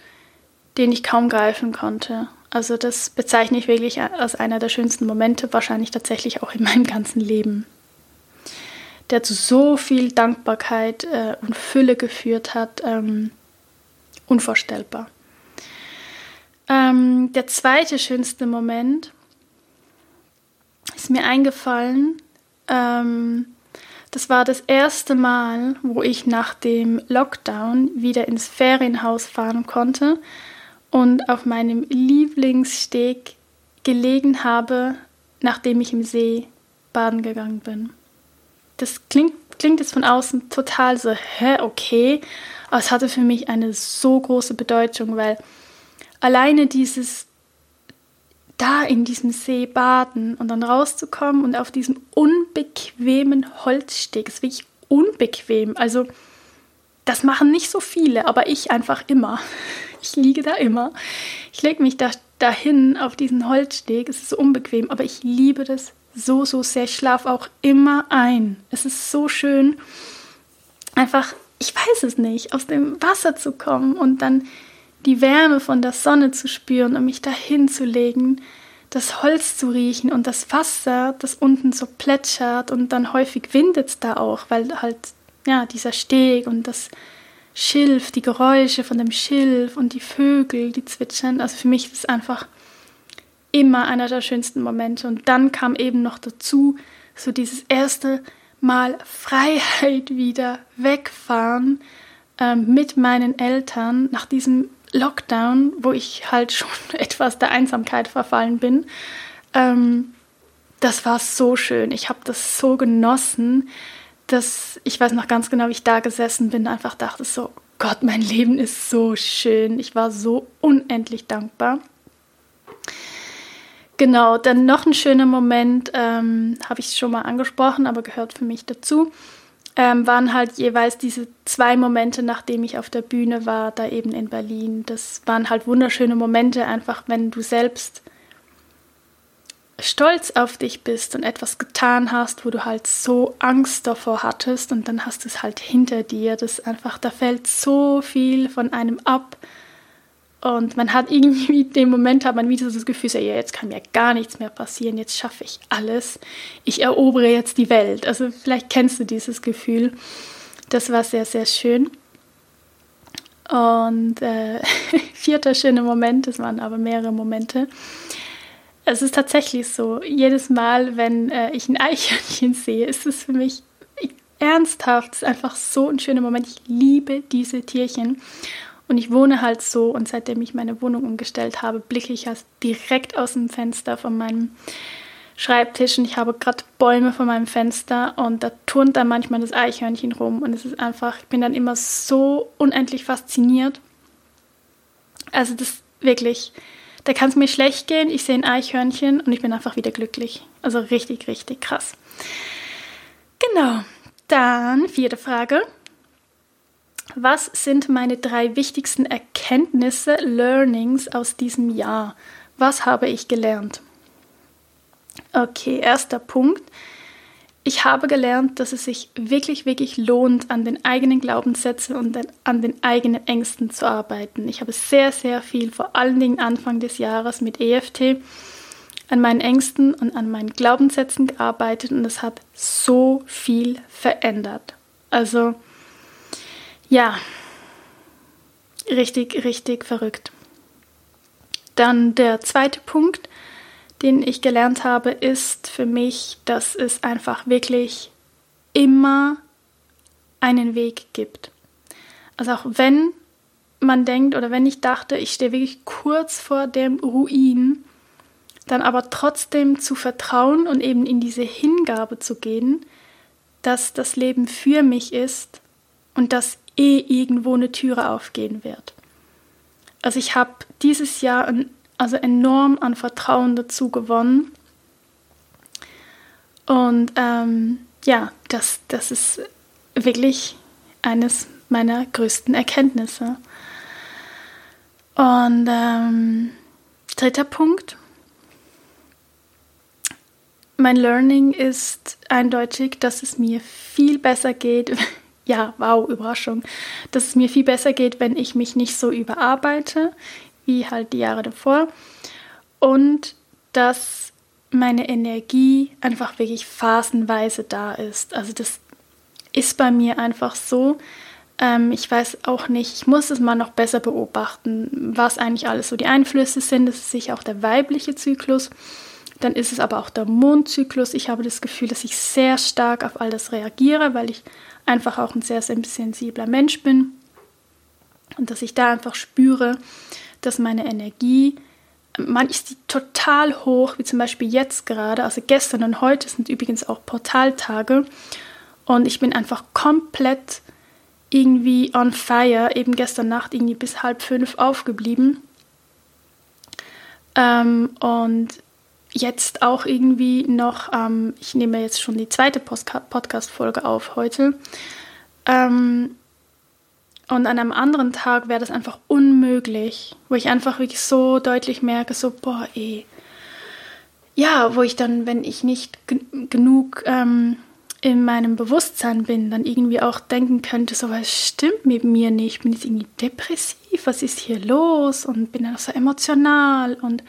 den ich kaum greifen konnte. Also das bezeichne ich wirklich als einer der schönsten Momente, wahrscheinlich tatsächlich auch in meinem ganzen Leben, der zu so viel Dankbarkeit äh, und Fülle geführt hat, ähm, unvorstellbar. Ähm, der zweite schönste Moment ist mir eingefallen. Ähm, das war das erste Mal, wo ich nach dem Lockdown wieder ins Ferienhaus fahren konnte und auf meinem Lieblingssteg gelegen habe, nachdem ich im See baden gegangen bin. Das klingt, klingt jetzt von außen total so, hä, okay, aber es hatte für mich eine so große Bedeutung, weil alleine dieses da in diesem See baden und dann rauszukommen und auf diesem unbequemen Holzsteg, ist wirklich unbequem. Also das machen nicht so viele, aber ich einfach immer. Ich liege da immer. Ich lege mich da dahin auf diesen Holzsteg. Es ist so unbequem, aber ich liebe das so, so sehr. Ich schlafe auch immer ein. Es ist so schön, einfach, ich weiß es nicht, aus dem Wasser zu kommen und dann die Wärme von der Sonne zu spüren und mich dahin zu legen, das Holz zu riechen und das Wasser, das unten so plätschert und dann häufig windet es da auch, weil halt ja dieser Steg und das Schilf, die Geräusche von dem Schilf und die Vögel, die zwitschern. Also für mich ist es einfach immer einer der schönsten Momente. Und dann kam eben noch dazu so dieses erste Mal Freiheit wieder wegfahren ähm, mit meinen Eltern nach diesem Lockdown, wo ich halt schon etwas der Einsamkeit verfallen bin. Ähm, das war so schön. Ich habe das so genossen, dass ich weiß noch ganz genau, wie ich da gesessen bin, einfach dachte so, Gott, mein Leben ist so schön. Ich war so unendlich dankbar. Genau, dann noch ein schöner Moment, ähm, habe ich schon mal angesprochen, aber gehört für mich dazu ähm, waren halt jeweils diese zwei Momente, nachdem ich auf der Bühne war, da eben in Berlin. Das waren halt wunderschöne Momente, einfach wenn du selbst stolz auf dich bist und etwas getan hast, wo du halt so Angst davor hattest und dann hast du es halt hinter dir. Das einfach, da fällt so viel von einem ab und man hat irgendwie, den Moment hat man wieder so das Gefühl, ja, jetzt kann mir gar nichts mehr passieren, jetzt schaffe ich alles. Ich erobere jetzt die Welt. Also vielleicht kennst du dieses Gefühl. Das war sehr, sehr schön. Und äh, vierter schöner Moment, das waren aber mehrere Momente. Es ist tatsächlich so, jedes Mal, wenn äh, ich ein Eichhörnchen sehe, ist es für mich ernsthaft, es ist einfach so ein schöner Moment. Ich liebe diese Tierchen. Und ich wohne halt so und seitdem ich meine Wohnung umgestellt habe, blicke ich halt direkt aus dem Fenster von meinem Schreibtisch und ich habe gerade Bäume vor meinem Fenster und da turnt dann manchmal das Eichhörnchen rum und es ist einfach, ich bin dann immer so unendlich fasziniert. Also das wirklich, da kann es mir schlecht gehen, ich sehe ein Eichhörnchen und ich bin einfach wieder glücklich. Also richtig, richtig krass. Genau, dann vierte Frage. Was sind meine drei wichtigsten Erkenntnisse, Learnings aus diesem Jahr? Was habe ich gelernt? Okay, erster Punkt. Ich habe gelernt, dass es sich wirklich, wirklich lohnt, an den eigenen Glaubenssätzen und an den eigenen Ängsten zu arbeiten. Ich habe sehr, sehr viel, vor allen Dingen Anfang des Jahres mit EFT, an meinen Ängsten und an meinen Glaubenssätzen gearbeitet und es hat so viel verändert. Also, ja, richtig, richtig verrückt. Dann der zweite Punkt, den ich gelernt habe, ist für mich, dass es einfach wirklich immer einen Weg gibt. Also auch wenn man denkt oder wenn ich dachte, ich stehe wirklich kurz vor dem Ruin, dann aber trotzdem zu vertrauen und eben in diese Hingabe zu gehen, dass das Leben für mich ist und dass eh irgendwo eine Türe aufgehen wird. Also ich habe dieses Jahr ein, also enorm an Vertrauen dazu gewonnen. Und ähm, ja, das, das ist wirklich eines meiner größten Erkenntnisse. Und ähm, dritter Punkt. Mein Learning ist eindeutig, dass es mir viel besser geht. Ja, wow, Überraschung. Dass es mir viel besser geht, wenn ich mich nicht so überarbeite, wie halt die Jahre davor. Und dass meine Energie einfach wirklich phasenweise da ist. Also das ist bei mir einfach so. Ähm, ich weiß auch nicht, ich muss es mal noch besser beobachten, was eigentlich alles so die Einflüsse sind. Das ist sicher auch der weibliche Zyklus. Dann ist es aber auch der Mondzyklus. Ich habe das Gefühl, dass ich sehr stark auf all das reagiere, weil ich einfach auch ein sehr, sehr sensibler Mensch bin. Und dass ich da einfach spüre, dass meine Energie man ist die total hoch, wie zum Beispiel jetzt gerade. Also gestern und heute sind übrigens auch Portaltage. Und ich bin einfach komplett irgendwie on fire. Eben gestern Nacht irgendwie bis halb fünf aufgeblieben. Ähm, und jetzt auch irgendwie noch, ähm, ich nehme jetzt schon die zweite Podcast-Folge auf heute. Ähm, und an einem anderen Tag wäre das einfach unmöglich, wo ich einfach wirklich so deutlich merke, so, boah, ey. Ja, wo ich dann, wenn ich nicht genug ähm, in meinem Bewusstsein bin, dann irgendwie auch denken könnte, so was stimmt mit mir nicht, ich bin jetzt irgendwie depressiv, was ist hier los und bin dann auch so emotional und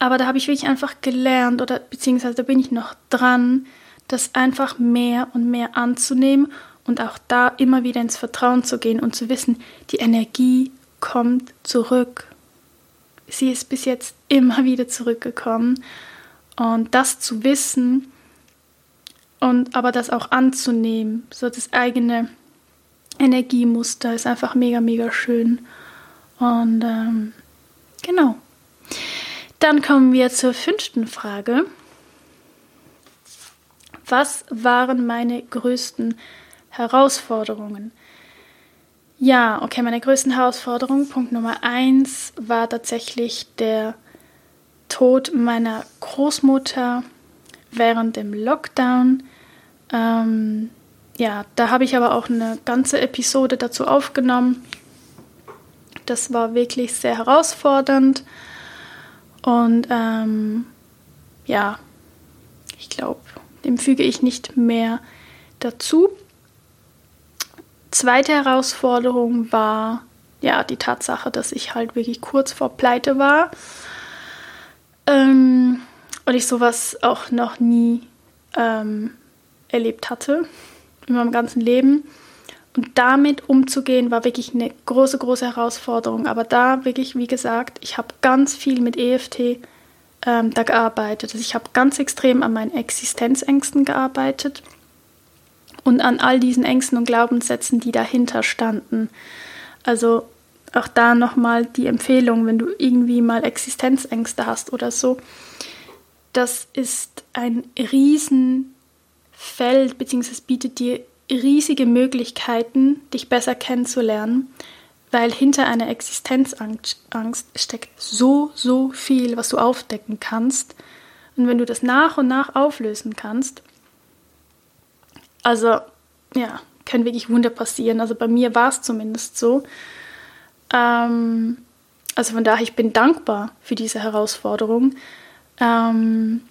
aber da habe ich wirklich einfach gelernt oder beziehungsweise da bin ich noch dran, das einfach mehr und mehr anzunehmen und auch da immer wieder ins Vertrauen zu gehen und zu wissen, die Energie kommt zurück. Sie ist bis jetzt immer wieder zurückgekommen und das zu wissen und aber das auch anzunehmen, so das eigene Energiemuster ist einfach mega, mega schön. Und ähm, genau. Dann kommen wir zur fünften Frage. Was waren meine größten Herausforderungen. Ja, okay, meine größten Herausforderungen, Punkt Nummer eins, war tatsächlich der Tod meiner Großmutter während dem Lockdown. Ähm, ja, da habe ich aber auch eine ganze Episode dazu aufgenommen. Das war wirklich sehr herausfordernd. Und ähm, ja, ich glaube, dem füge ich nicht mehr dazu zweite Herausforderung war ja die Tatsache, dass ich halt wirklich kurz vor Pleite war ähm, und ich sowas auch noch nie ähm, erlebt hatte in meinem ganzen Leben. Und damit umzugehen, war wirklich eine große, große Herausforderung. Aber da wirklich, wie gesagt, ich habe ganz viel mit EFT ähm, da gearbeitet. Also ich habe ganz extrem an meinen Existenzängsten gearbeitet und an all diesen Ängsten und Glaubenssätzen, die dahinter standen. Also auch da nochmal die Empfehlung, wenn du irgendwie mal Existenzängste hast oder so. Das ist ein Riesenfeld, beziehungsweise bietet dir riesige Möglichkeiten, dich besser kennenzulernen, weil hinter einer Existenzangst steckt so, so viel, was du aufdecken kannst. Und wenn du das nach und nach auflösen kannst, also ja, können wirklich Wunder passieren. Also bei mir war es zumindest so. Ähm, also von daher, ich bin dankbar für diese Herausforderung. Ähm,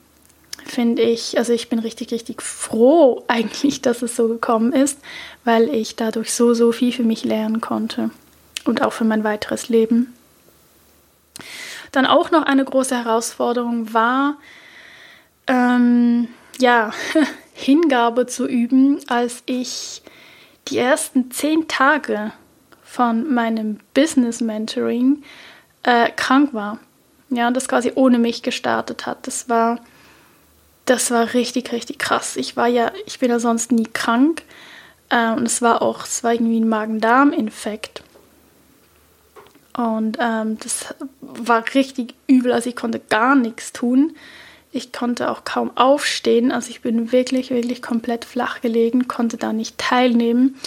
Finde ich, also ich bin richtig, richtig froh eigentlich, dass es so gekommen ist, weil ich dadurch so, so viel für mich lernen konnte und auch für mein weiteres Leben. Dann auch noch eine große Herausforderung war, ähm, ja, Hingabe zu üben, als ich die ersten zehn Tage von meinem Business Mentoring äh, krank war. Ja, und das quasi ohne mich gestartet hat. Das war, das war richtig, richtig krass. Ich war ja, ich bin ja sonst nie krank. Äh, und es war auch, es war irgendwie ein Magen-Darm-Infekt. Und ähm, das war richtig übel, also ich konnte gar nichts tun. Ich konnte auch kaum aufstehen, also ich bin wirklich, wirklich komplett flach gelegen, konnte da nicht teilnehmen.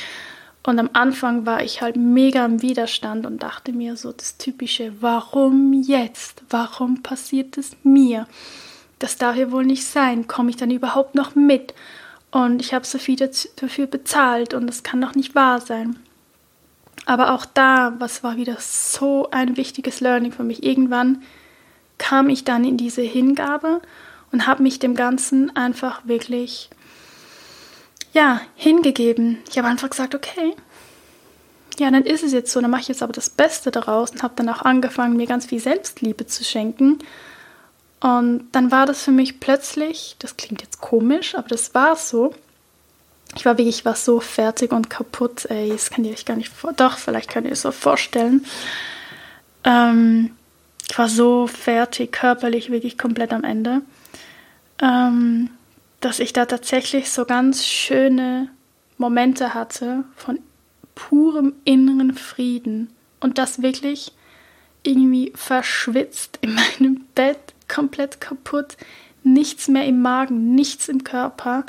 Und am Anfang war ich halt mega im Widerstand und dachte mir so das typische, warum jetzt? Warum passiert es mir? Das darf ja wohl nicht sein. Komme ich dann überhaupt noch mit? und ich habe so viel dafür bezahlt und das kann doch nicht wahr sein. Aber auch da, was war wieder so ein wichtiges Learning für mich. Irgendwann kam ich dann in diese Hingabe und habe mich dem Ganzen einfach wirklich ja, hingegeben. Ich habe einfach gesagt, okay, ja, dann ist es jetzt so, dann mache ich jetzt aber das Beste daraus und habe dann auch angefangen, mir ganz viel Selbstliebe zu schenken. Und dann war das für mich plötzlich, das klingt jetzt komisch, aber das war so. Ich war wirklich, ich war so fertig und kaputt, ey, das kann ihr euch gar nicht vor, doch, vielleicht könnt ihr es so vorstellen. Ähm, ich war so fertig, körperlich wirklich komplett am Ende, ähm, dass ich da tatsächlich so ganz schöne Momente hatte von purem inneren Frieden und das wirklich irgendwie verschwitzt in meinem Bett, komplett kaputt, nichts mehr im Magen, nichts im Körper,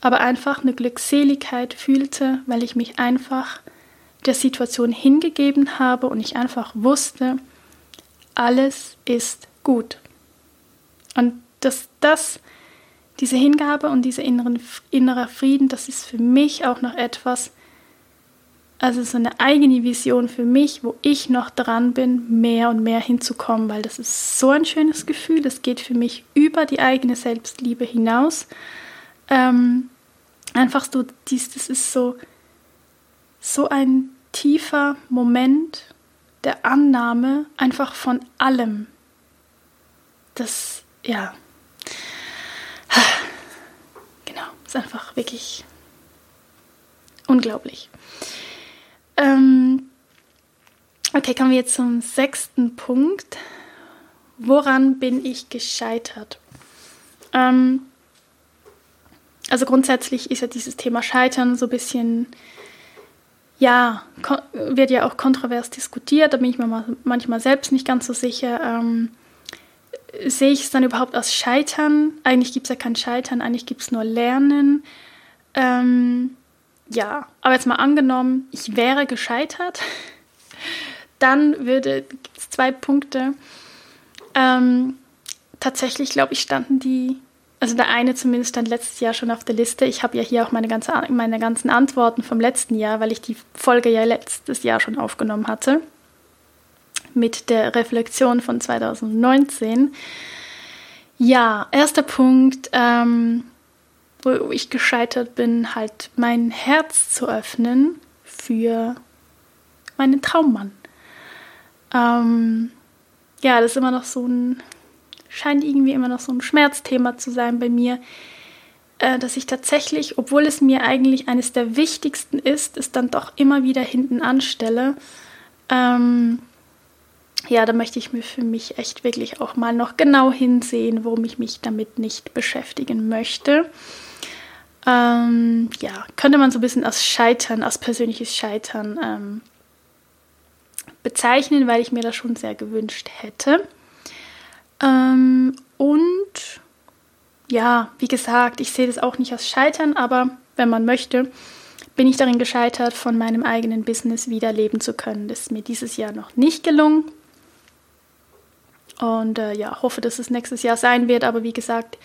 aber einfach eine Glückseligkeit fühlte, weil ich mich einfach der Situation hingegeben habe und ich einfach wusste, alles ist gut. Und dass das, diese Hingabe und dieser inneren, innerer Frieden, das ist für mich auch noch etwas, also so eine eigene Vision für mich, wo ich noch dran bin, mehr und mehr hinzukommen, weil das ist so ein schönes Gefühl. Das geht für mich über die eigene Selbstliebe hinaus. Ähm, einfach so, dies, das ist so, so ein tiefer Moment der Annahme einfach von allem. Das, ja. Genau, ist einfach wirklich unglaublich. Ähm, okay, kommen wir jetzt zum sechsten Punkt. Woran bin ich gescheitert? Ähm, also grundsätzlich ist ja dieses Thema Scheitern so ein bisschen, ja, wird ja auch kontrovers diskutiert, da bin ich mir manchmal selbst nicht ganz so sicher. Ähm, sehe ich es dann überhaupt als Scheitern? Eigentlich gibt es ja kein Scheitern, eigentlich gibt es nur Lernen. Ähm, ja, aber jetzt mal angenommen, ich wäre gescheitert, dann würde, es zwei Punkte. Ähm, tatsächlich, glaube ich, standen die, also der eine zumindest stand letztes Jahr schon auf der Liste. Ich habe ja hier auch meine, ganze, meine ganzen Antworten vom letzten Jahr, weil ich die Folge ja letztes Jahr schon aufgenommen hatte. Mit der Reflexion von 2019. Ja, erster Punkt. Ähm, wo ich gescheitert bin, halt mein Herz zu öffnen für meinen Traummann. Ähm, ja, das ist immer noch so ein, scheint irgendwie immer noch so ein Schmerzthema zu sein bei mir, äh, dass ich tatsächlich, obwohl es mir eigentlich eines der wichtigsten ist, es dann doch immer wieder hinten anstelle. Ähm, ja, da möchte ich mir für mich echt wirklich auch mal noch genau hinsehen, warum ich mich damit nicht beschäftigen möchte ähm, ja, könnte man so ein bisschen als Scheitern, als persönliches Scheitern ähm, bezeichnen, weil ich mir das schon sehr gewünscht hätte. Ähm, und ja, wie gesagt, ich sehe das auch nicht als Scheitern, aber wenn man möchte, bin ich darin gescheitert, von meinem eigenen Business wieder leben zu können. Das ist mir dieses Jahr noch nicht gelungen. Und äh, ja, hoffe, dass es nächstes Jahr sein wird. Aber wie gesagt,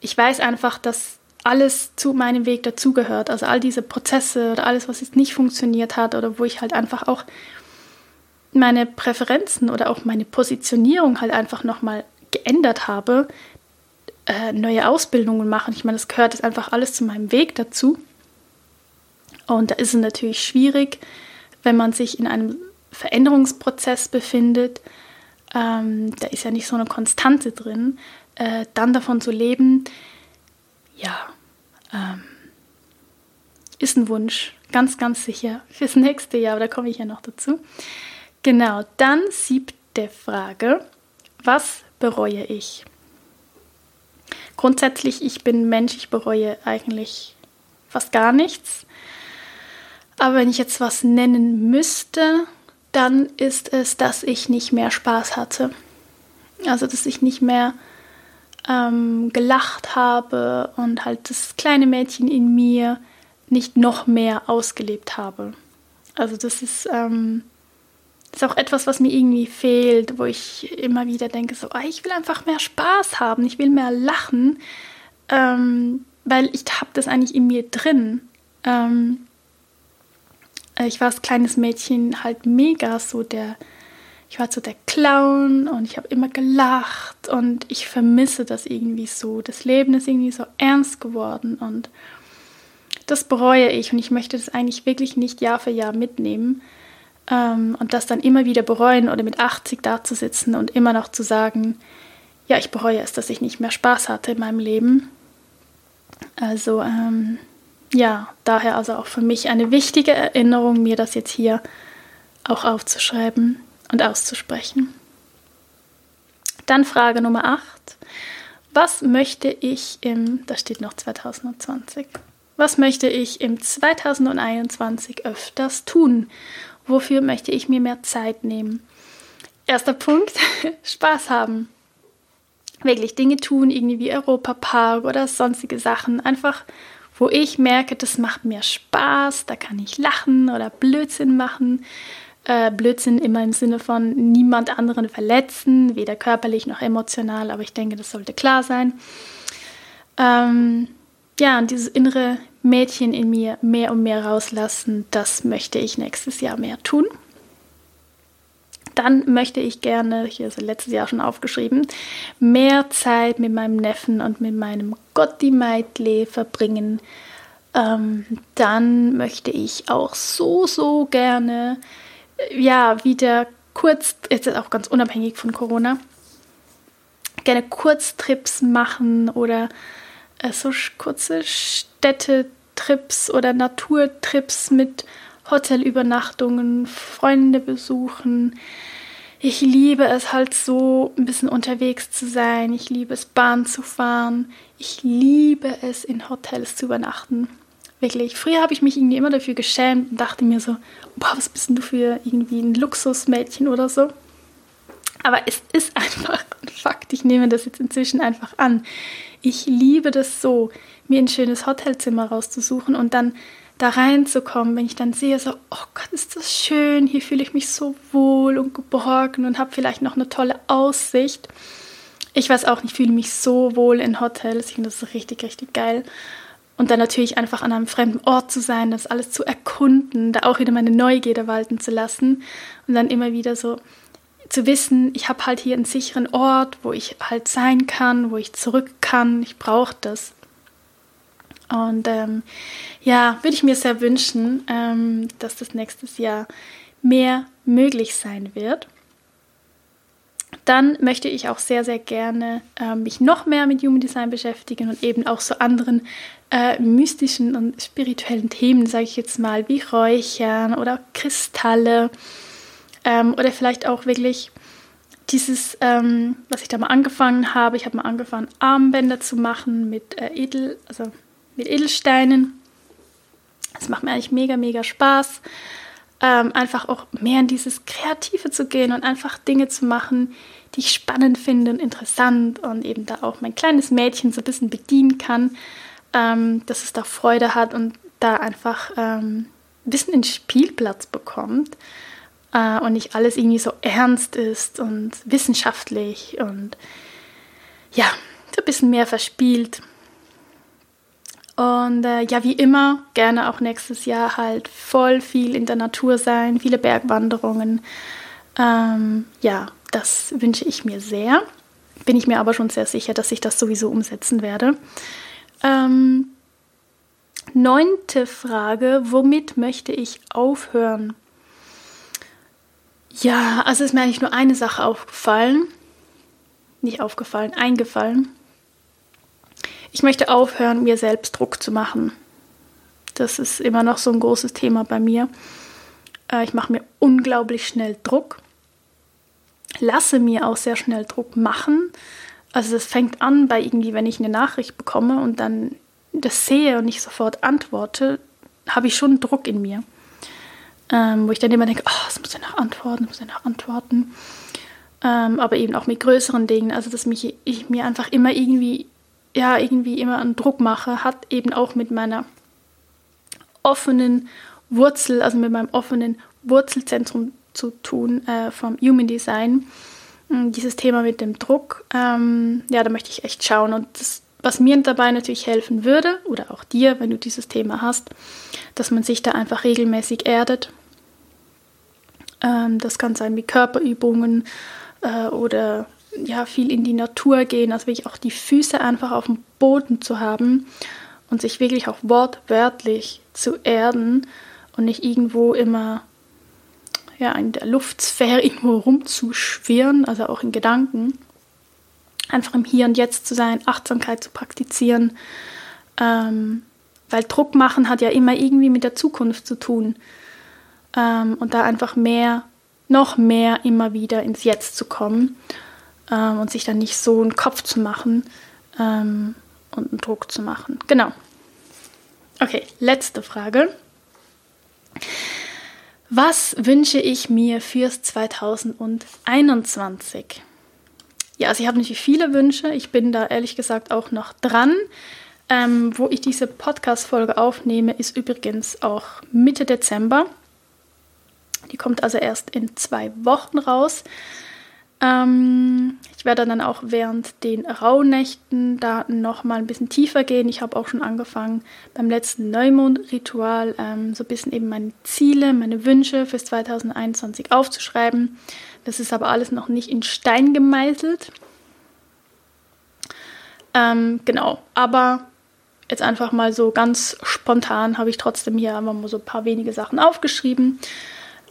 ich weiß einfach, dass alles zu meinem Weg dazugehört. Also all diese Prozesse oder alles, was jetzt nicht funktioniert hat oder wo ich halt einfach auch meine Präferenzen oder auch meine Positionierung halt einfach nochmal geändert habe, äh, neue Ausbildungen machen. Ich meine, das gehört jetzt einfach alles zu meinem Weg dazu. Und da ist es natürlich schwierig, wenn man sich in einem Veränderungsprozess befindet. Ähm, da ist ja nicht so eine Konstante drin, äh, dann davon zu leben. Ja, ähm, ist ein Wunsch, ganz, ganz sicher fürs nächste Jahr, aber da komme ich ja noch dazu. Genau, dann siebte Frage. Was bereue ich? Grundsätzlich, ich bin Mensch, ich bereue eigentlich fast gar nichts. Aber wenn ich jetzt was nennen müsste, dann ist es, dass ich nicht mehr Spaß hatte. Also, dass ich nicht mehr ähm, gelacht habe und halt das kleine Mädchen in mir nicht noch mehr ausgelebt habe. Also das ist, ähm, ist auch etwas, was mir irgendwie fehlt, wo ich immer wieder denke, so, ah, ich will einfach mehr Spaß haben, ich will mehr lachen. Ähm, weil ich habe das eigentlich in mir drin. Ähm, ich war als kleines Mädchen halt mega so der, ich war so der Clown und ich habe immer gelacht und ich vermisse das irgendwie so. Das Leben ist irgendwie so ernst geworden und das bereue ich und ich möchte das eigentlich wirklich nicht Jahr für Jahr mitnehmen ähm, und das dann immer wieder bereuen oder mit 80 da zu sitzen und immer noch zu sagen, ja, ich bereue es, dass ich nicht mehr Spaß hatte in meinem Leben. Also ähm, ja, daher also auch für mich eine wichtige Erinnerung, mir das jetzt hier auch aufzuschreiben und auszusprechen. Dann Frage Nummer 8. Was möchte ich im, da steht noch 2020, was möchte ich im 2021 öfters tun? Wofür möchte ich mir mehr Zeit nehmen? Erster Punkt, Spaß haben. Wirklich Dinge tun, irgendwie wie Europapark oder sonstige Sachen. Einfach, wo ich merke, das macht mir Spaß, da kann ich lachen oder Blödsinn machen. Äh, Blödsinn immer im Sinne von niemand anderen verletzen, weder körperlich noch emotional, aber ich denke, das sollte klar sein. Ähm, ja, und dieses innere Mädchen in mir mehr und mehr rauslassen, das möchte ich nächstes Jahr mehr tun. Dann möchte ich gerne, hier ist letztes Jahr schon aufgeschrieben, mehr Zeit mit meinem Neffen und mit meinem Gotti Meidle verbringen. Ähm, dann möchte ich auch so, so gerne ja, wieder kurz, jetzt auch ganz unabhängig von Corona, gerne Kurztrips machen oder äh, so kurze Städtetrips oder Naturtrips mit Hotelübernachtungen, Freunde besuchen. Ich liebe es halt so, ein bisschen unterwegs zu sein. Ich liebe es, Bahn zu fahren. Ich liebe es, in Hotels zu übernachten. Wirklich. Früher habe ich mich irgendwie immer dafür geschämt und dachte mir so, boah, was bist denn du für irgendwie ein Luxusmädchen oder so. Aber es ist einfach ein Fakt. Ich nehme das jetzt inzwischen einfach an. Ich liebe das so, mir ein schönes Hotelzimmer rauszusuchen und dann da reinzukommen, wenn ich dann sehe, so, oh Gott, ist das schön, hier fühle ich mich so wohl und geborgen und habe vielleicht noch eine tolle Aussicht. Ich weiß auch nicht, ich fühle mich so wohl in Hotels. Ich finde das richtig, richtig geil. Und dann natürlich einfach an einem fremden Ort zu sein, das alles zu erkunden, da auch wieder meine Neugierde walten zu lassen und dann immer wieder so zu wissen, ich habe halt hier einen sicheren Ort, wo ich halt sein kann, wo ich zurück kann. Ich brauche das. Und ähm, ja, würde ich mir sehr wünschen, ähm, dass das nächstes Jahr mehr möglich sein wird. Dann möchte ich auch sehr, sehr gerne äh, mich noch mehr mit Human Design beschäftigen und eben auch so anderen äh, mystischen und spirituellen Themen, sage ich jetzt mal, wie Räuchern oder Kristalle ähm, oder vielleicht auch wirklich dieses, ähm, was ich da mal angefangen habe. Ich habe mal angefangen, Armbänder zu machen mit äh, Edel, also mit Edelsteinen. Das macht mir eigentlich mega, mega Spaß. Ähm, einfach auch mehr in dieses Kreative zu gehen und einfach Dinge zu machen, die ich spannend finde und interessant und eben da auch mein kleines Mädchen so ein bisschen bedienen kann ähm, dass es da Freude hat und da einfach ähm, ein bisschen den Spielplatz bekommt äh, und nicht alles irgendwie so ernst ist und wissenschaftlich und ja, so ein bisschen mehr verspielt. Und äh, ja, wie immer, gerne auch nächstes Jahr halt voll viel in der Natur sein, viele Bergwanderungen. Ähm, ja, das wünsche ich mir sehr. Bin ich mir aber schon sehr sicher, dass ich das sowieso umsetzen werde. Ähm, neunte Frage, womit möchte ich aufhören? Ja, also ist mir eigentlich nur eine Sache aufgefallen. Nicht aufgefallen, eingefallen. Ich möchte aufhören, mir selbst Druck zu machen. Das ist immer noch so ein großes Thema bei mir. Äh, ich mache mir unglaublich schnell Druck. Lasse mir auch sehr schnell Druck machen. Also es fängt an bei irgendwie, wenn ich eine Nachricht bekomme und dann das sehe und nicht sofort antworte, habe ich schon Druck in mir. Ähm, wo ich dann immer denke, oh, das muss ja noch antworten, das muss ja noch antworten. Ähm, aber eben auch mit größeren Dingen, also dass mich, ich mir einfach immer irgendwie, ja, irgendwie immer einen Druck mache, hat eben auch mit meiner offenen Wurzel, also mit meinem offenen Wurzelzentrum zu tun äh, vom Human Design. Hm, dieses Thema mit dem Druck, ähm, ja, da möchte ich echt schauen. Und das was mir dabei natürlich helfen würde, oder auch dir, wenn du dieses Thema hast, dass man sich da einfach regelmäßig erdet. Ähm, das kann sein wie Körperübungen äh, oder ja, viel in die Natur gehen, also wirklich auch die Füße einfach auf dem Boden zu haben und sich wirklich auch wortwörtlich zu erden und nicht irgendwo immer ja, in der Luftsphäre irgendwo rumzuschwirren, also auch in Gedanken. Einfach im Hier und Jetzt zu sein, Achtsamkeit zu praktizieren. Ähm, weil Druck machen hat ja immer irgendwie mit der Zukunft zu tun. Ähm, und da einfach mehr, noch mehr immer wieder ins Jetzt zu kommen ähm, und sich dann nicht so einen Kopf zu machen ähm, und einen Druck zu machen. Genau. Okay, letzte Frage. Was wünsche ich mir fürs 2021? Ja, also ich habe natürlich viele Wünsche. Ich bin da ehrlich gesagt auch noch dran. Ähm, wo ich diese Podcast-Folge aufnehme, ist übrigens auch Mitte Dezember. Die kommt also erst in zwei Wochen raus. Ähm, werde dann auch während den Rauhnächten da nochmal ein bisschen tiefer gehen. Ich habe auch schon angefangen beim letzten Neumond-Ritual ähm, so ein bisschen eben meine Ziele, meine Wünsche fürs 2021 aufzuschreiben. Das ist aber alles noch nicht in Stein gemeißelt. Ähm, genau, aber jetzt einfach mal so ganz spontan habe ich trotzdem hier einfach mal so ein paar wenige Sachen aufgeschrieben,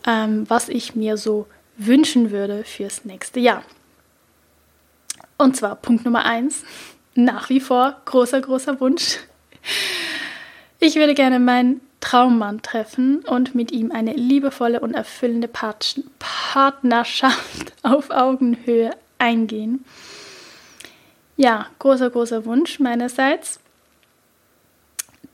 ähm, was ich mir so wünschen würde fürs nächste Jahr. Und zwar Punkt Nummer eins, nach wie vor großer, großer Wunsch. Ich würde gerne meinen Traummann treffen und mit ihm eine liebevolle und erfüllende Partnerschaft auf Augenhöhe eingehen. Ja, großer, großer Wunsch meinerseits.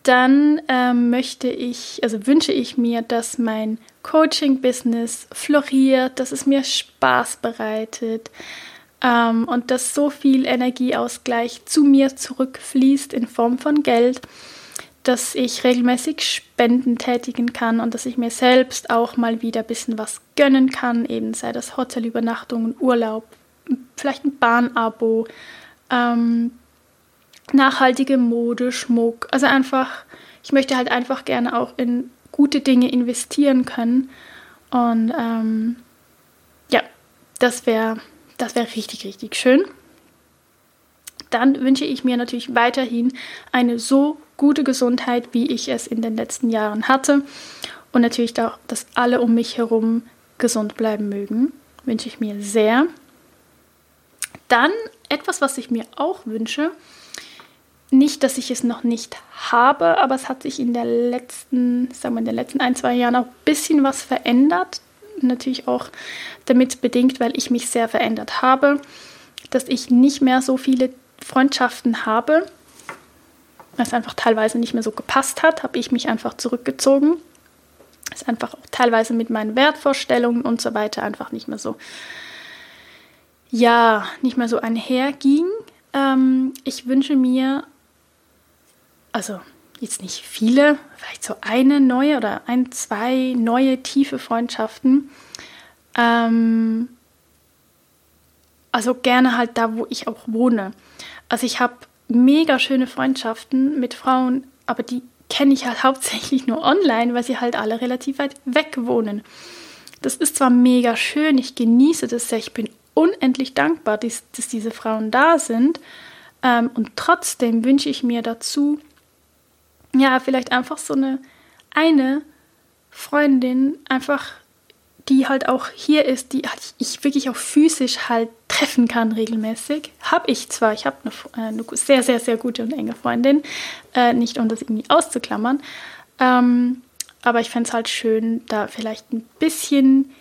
Dann ähm, möchte ich, also wünsche ich mir, dass mein Coaching-Business floriert, dass es mir Spaß bereitet ähm, und dass so viel Energieausgleich zu mir zurückfließt in Form von Geld, dass ich regelmäßig Spenden tätigen kann und dass ich mir selbst auch mal wieder ein bisschen was gönnen kann, eben sei das Hotelübernachtungen, Urlaub, vielleicht ein Bahnabo, ähm, nachhaltige Mode, Schmuck, also einfach, ich möchte halt einfach gerne auch in gute Dinge investieren können. Und ähm, ja, das wäre das wär richtig, richtig schön. Dann wünsche ich mir natürlich weiterhin eine so gute Gesundheit, wie ich es in den letzten Jahren hatte. Und natürlich auch, dass alle um mich herum gesund bleiben mögen. Wünsche ich mir sehr. Dann etwas, was ich mir auch wünsche, nicht, dass ich es noch nicht habe, aber es hat sich in der letzten, sagen wir in den letzten ein, zwei Jahren auch ein bisschen was verändert. Natürlich auch damit bedingt, weil ich mich sehr verändert habe, dass ich nicht mehr so viele Freundschaften habe, weil es einfach teilweise nicht mehr so gepasst hat, habe ich mich einfach zurückgezogen. Es einfach auch teilweise mit meinen Wertvorstellungen und so weiter einfach nicht mehr so, ja, nicht mehr so einherging. Ähm, ich wünsche mir also jetzt nicht viele, vielleicht so eine neue oder ein, zwei neue tiefe Freundschaften. Ähm, also gerne halt da, wo ich auch wohne. Also ich habe mega schöne Freundschaften mit Frauen, aber die kenne ich halt hauptsächlich nur online, weil sie halt alle relativ weit weg wohnen. Das ist zwar mega schön, ich genieße das sehr, ich bin unendlich dankbar, dass, dass diese Frauen da sind. Ähm, und trotzdem wünsche ich mir dazu, ja, vielleicht einfach so eine eine Freundin, einfach die halt auch hier ist, die ich wirklich auch physisch halt treffen kann regelmäßig. Habe ich zwar, ich habe eine, äh, eine, sehr, sehr, sehr gute und enge Freundin, äh, nicht um das irgendwie auszuklammern, ähm, aber ich fände es halt schön, da vielleicht ein bisschen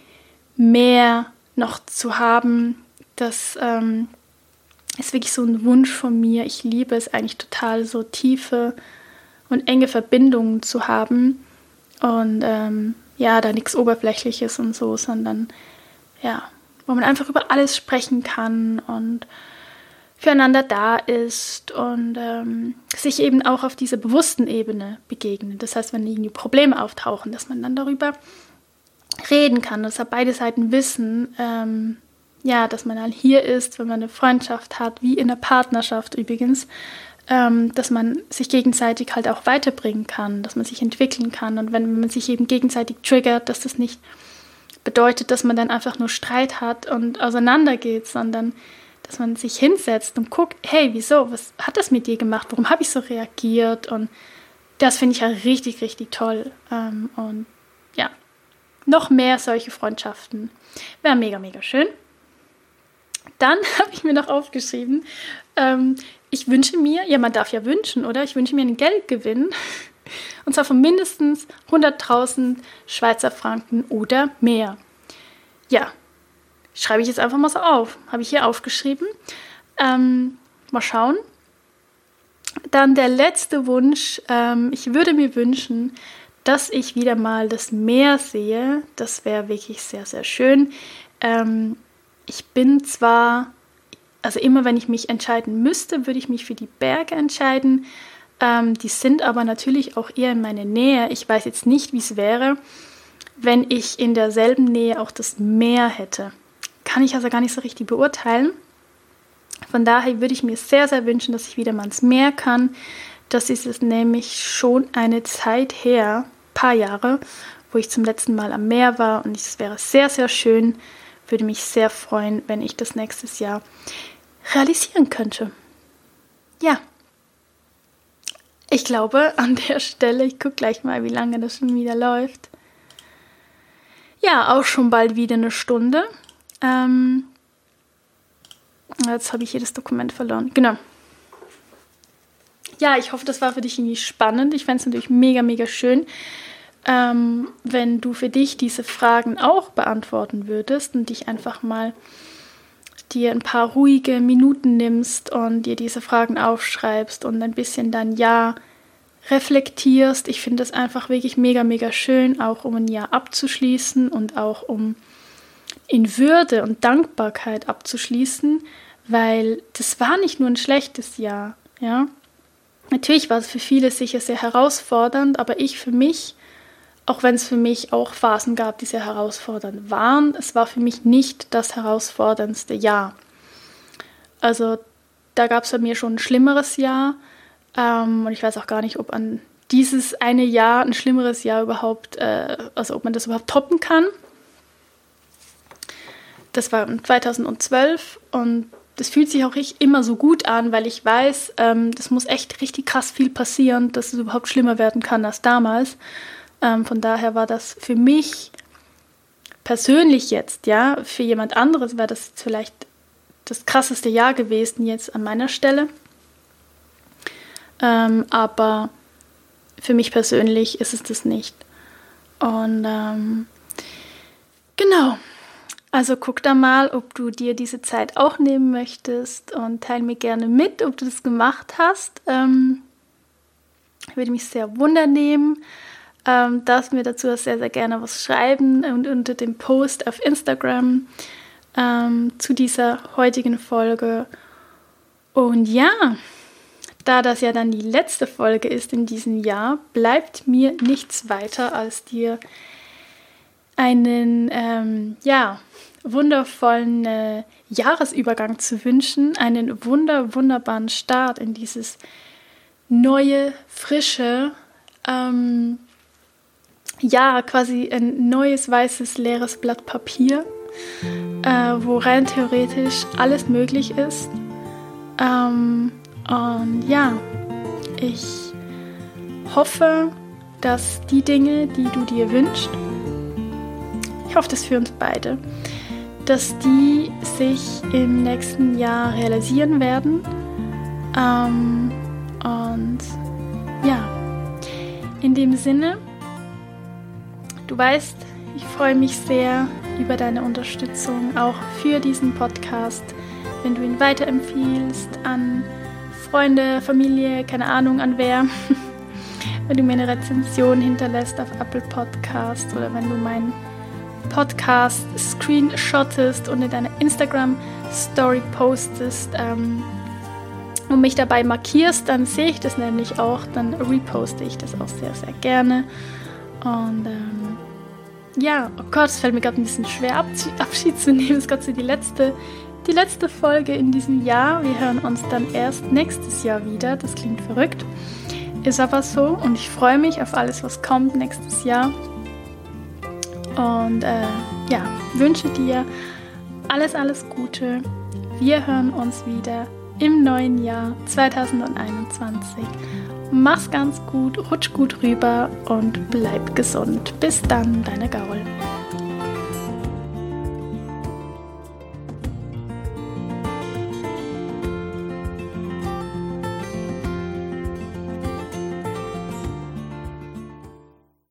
mehr noch zu haben. Das ähm, ist wirklich so ein Wunsch von mir. Ich liebe es eigentlich total, so tiefe und enge Verbindungen zu haben und ähm, ja, da nichts Oberflächliches und so, sondern ja, wo man einfach über alles sprechen kann und füreinander da ist und ähm, sich eben auch auf dieser bewussten Ebene begegnet. Das heißt, wenn irgendwie Probleme auftauchen, dass man dann darüber reden kann, dass beide Seiten wissen, ähm, ja, dass man dann hier ist, wenn man eine Freundschaft hat, wie in einer Partnerschaft übrigens, ähm, dass man sich gegenseitig halt auch weiterbringen kann, dass man sich entwickeln kann. Und wenn man sich eben gegenseitig triggert, dass das nicht bedeutet, dass man dann einfach nur Streit hat und auseinandergeht, sondern dass man sich hinsetzt und guckt, hey, wieso, was hat das mit dir gemacht, warum habe ich so reagiert und das finde ich ja richtig, richtig toll. Ähm, und ja, noch mehr solche Freundschaften wäre mega, mega schön. Dann habe ich mir noch aufgeschrieben, ähm, ich wünsche mir, ja, man darf ja wünschen, oder? Ich wünsche mir einen Geldgewinn. Und zwar von mindestens 100.000 Schweizer Franken oder mehr. Ja, schreibe ich jetzt einfach mal so auf. Habe ich hier aufgeschrieben. Ähm, mal schauen. Dann der letzte Wunsch. Ähm, ich würde mir wünschen, dass ich wieder mal das Meer sehe. Das wäre wirklich sehr, sehr schön. Ähm, ich bin zwar, also immer wenn ich mich entscheiden müsste, würde ich mich für die Berge entscheiden. Ähm, die sind aber natürlich auch eher in meiner Nähe. Ich weiß jetzt nicht, wie es wäre, wenn ich in derselben Nähe auch das Meer hätte. Kann ich also gar nicht so richtig beurteilen. Von daher würde ich mir sehr, sehr wünschen, dass ich wieder mal ins Meer kann. Das ist es nämlich schon eine Zeit her, paar Jahre, wo ich zum letzten Mal am Meer war und es wäre sehr, sehr schön. Würde mich sehr freuen, wenn ich das nächstes Jahr realisieren könnte. Ja. Ich glaube, an der Stelle, ich gucke gleich mal, wie lange das schon wieder läuft. Ja, auch schon bald wieder eine Stunde. Ähm, Jetzt habe ich hier das Dokument verloren. Genau. Ja, ich hoffe, das war für dich irgendwie spannend. Ich fände es natürlich mega, mega schön, ähm, wenn du für dich diese Fragen auch beantworten würdest und dich einfach mal dir ein paar ruhige Minuten nimmst und dir diese Fragen aufschreibst und ein bisschen dann Ja reflektierst. Ich finde das einfach wirklich mega, mega schön, auch um ein Jahr abzuschließen und auch um in Würde und Dankbarkeit abzuschließen, weil das war nicht nur ein schlechtes Jahr, ja. Natürlich war es für viele sicher sehr herausfordernd, aber ich für mich, auch wenn es für mich auch Phasen gab, die sehr herausfordernd waren, es war für mich nicht das herausforderndste Jahr. Also da gab es bei mir schon ein schlimmeres Jahr ähm, und ich weiß auch gar nicht, ob an dieses eine Jahr ein schlimmeres Jahr überhaupt, äh, also ob man das überhaupt toppen kann. Das war 2012 und das fühlt sich auch nicht immer so gut an, weil ich weiß, ähm, das muss echt richtig krass viel passieren, dass es überhaupt schlimmer werden kann als damals. Ähm, von daher war das für mich persönlich jetzt, ja, für jemand anderes wäre das jetzt vielleicht das krasseste Jahr gewesen jetzt an meiner Stelle. Ähm, aber für mich persönlich ist es das nicht. Und ähm, genau, also guck da mal, ob du dir diese Zeit auch nehmen möchtest und teile mir gerne mit, ob du das gemacht hast. Ähm, würde mich sehr wundernehmen. Ähm, darfst mir dazu sehr, sehr gerne was schreiben und unter dem Post auf Instagram ähm, zu dieser heutigen Folge. Und ja, da das ja dann die letzte Folge ist in diesem Jahr, bleibt mir nichts weiter, als dir einen, ähm, ja, wundervollen äh, Jahresübergang zu wünschen, einen wunder, wunderbaren Start in dieses neue, frische, ähm, ja, quasi ein neues, weißes, leeres Blatt Papier, äh, wo rein theoretisch alles möglich ist. Ähm, und ja, ich hoffe, dass die Dinge, die du dir wünschst, ich hoffe das für uns beide, dass die sich im nächsten Jahr realisieren werden. Ähm, und ja, in dem Sinne, du weißt, ich freue mich sehr über deine Unterstützung, auch für diesen Podcast, wenn du ihn weiterempfiehlst an Freunde, Familie, keine Ahnung an wer. wenn du mir eine Rezension hinterlässt auf Apple Podcast oder wenn du meinen Podcast screenshottest und in deine Instagram-Story postest ähm, und mich dabei markierst, dann sehe ich das nämlich auch, dann reposte ich das auch sehr, sehr gerne. Und ähm, ja, oh Gott, es fällt mir gerade ein bisschen schwer, Abschied zu nehmen. Es ist gerade so die letzte die letzte Folge in diesem Jahr. Wir hören uns dann erst nächstes Jahr wieder. Das klingt verrückt. Ist aber so und ich freue mich auf alles, was kommt nächstes Jahr. Und äh, ja, wünsche dir alles, alles Gute. Wir hören uns wieder im neuen Jahr 2021. Mach's ganz gut, rutsch gut rüber und bleib gesund. Bis dann, deine Gaul.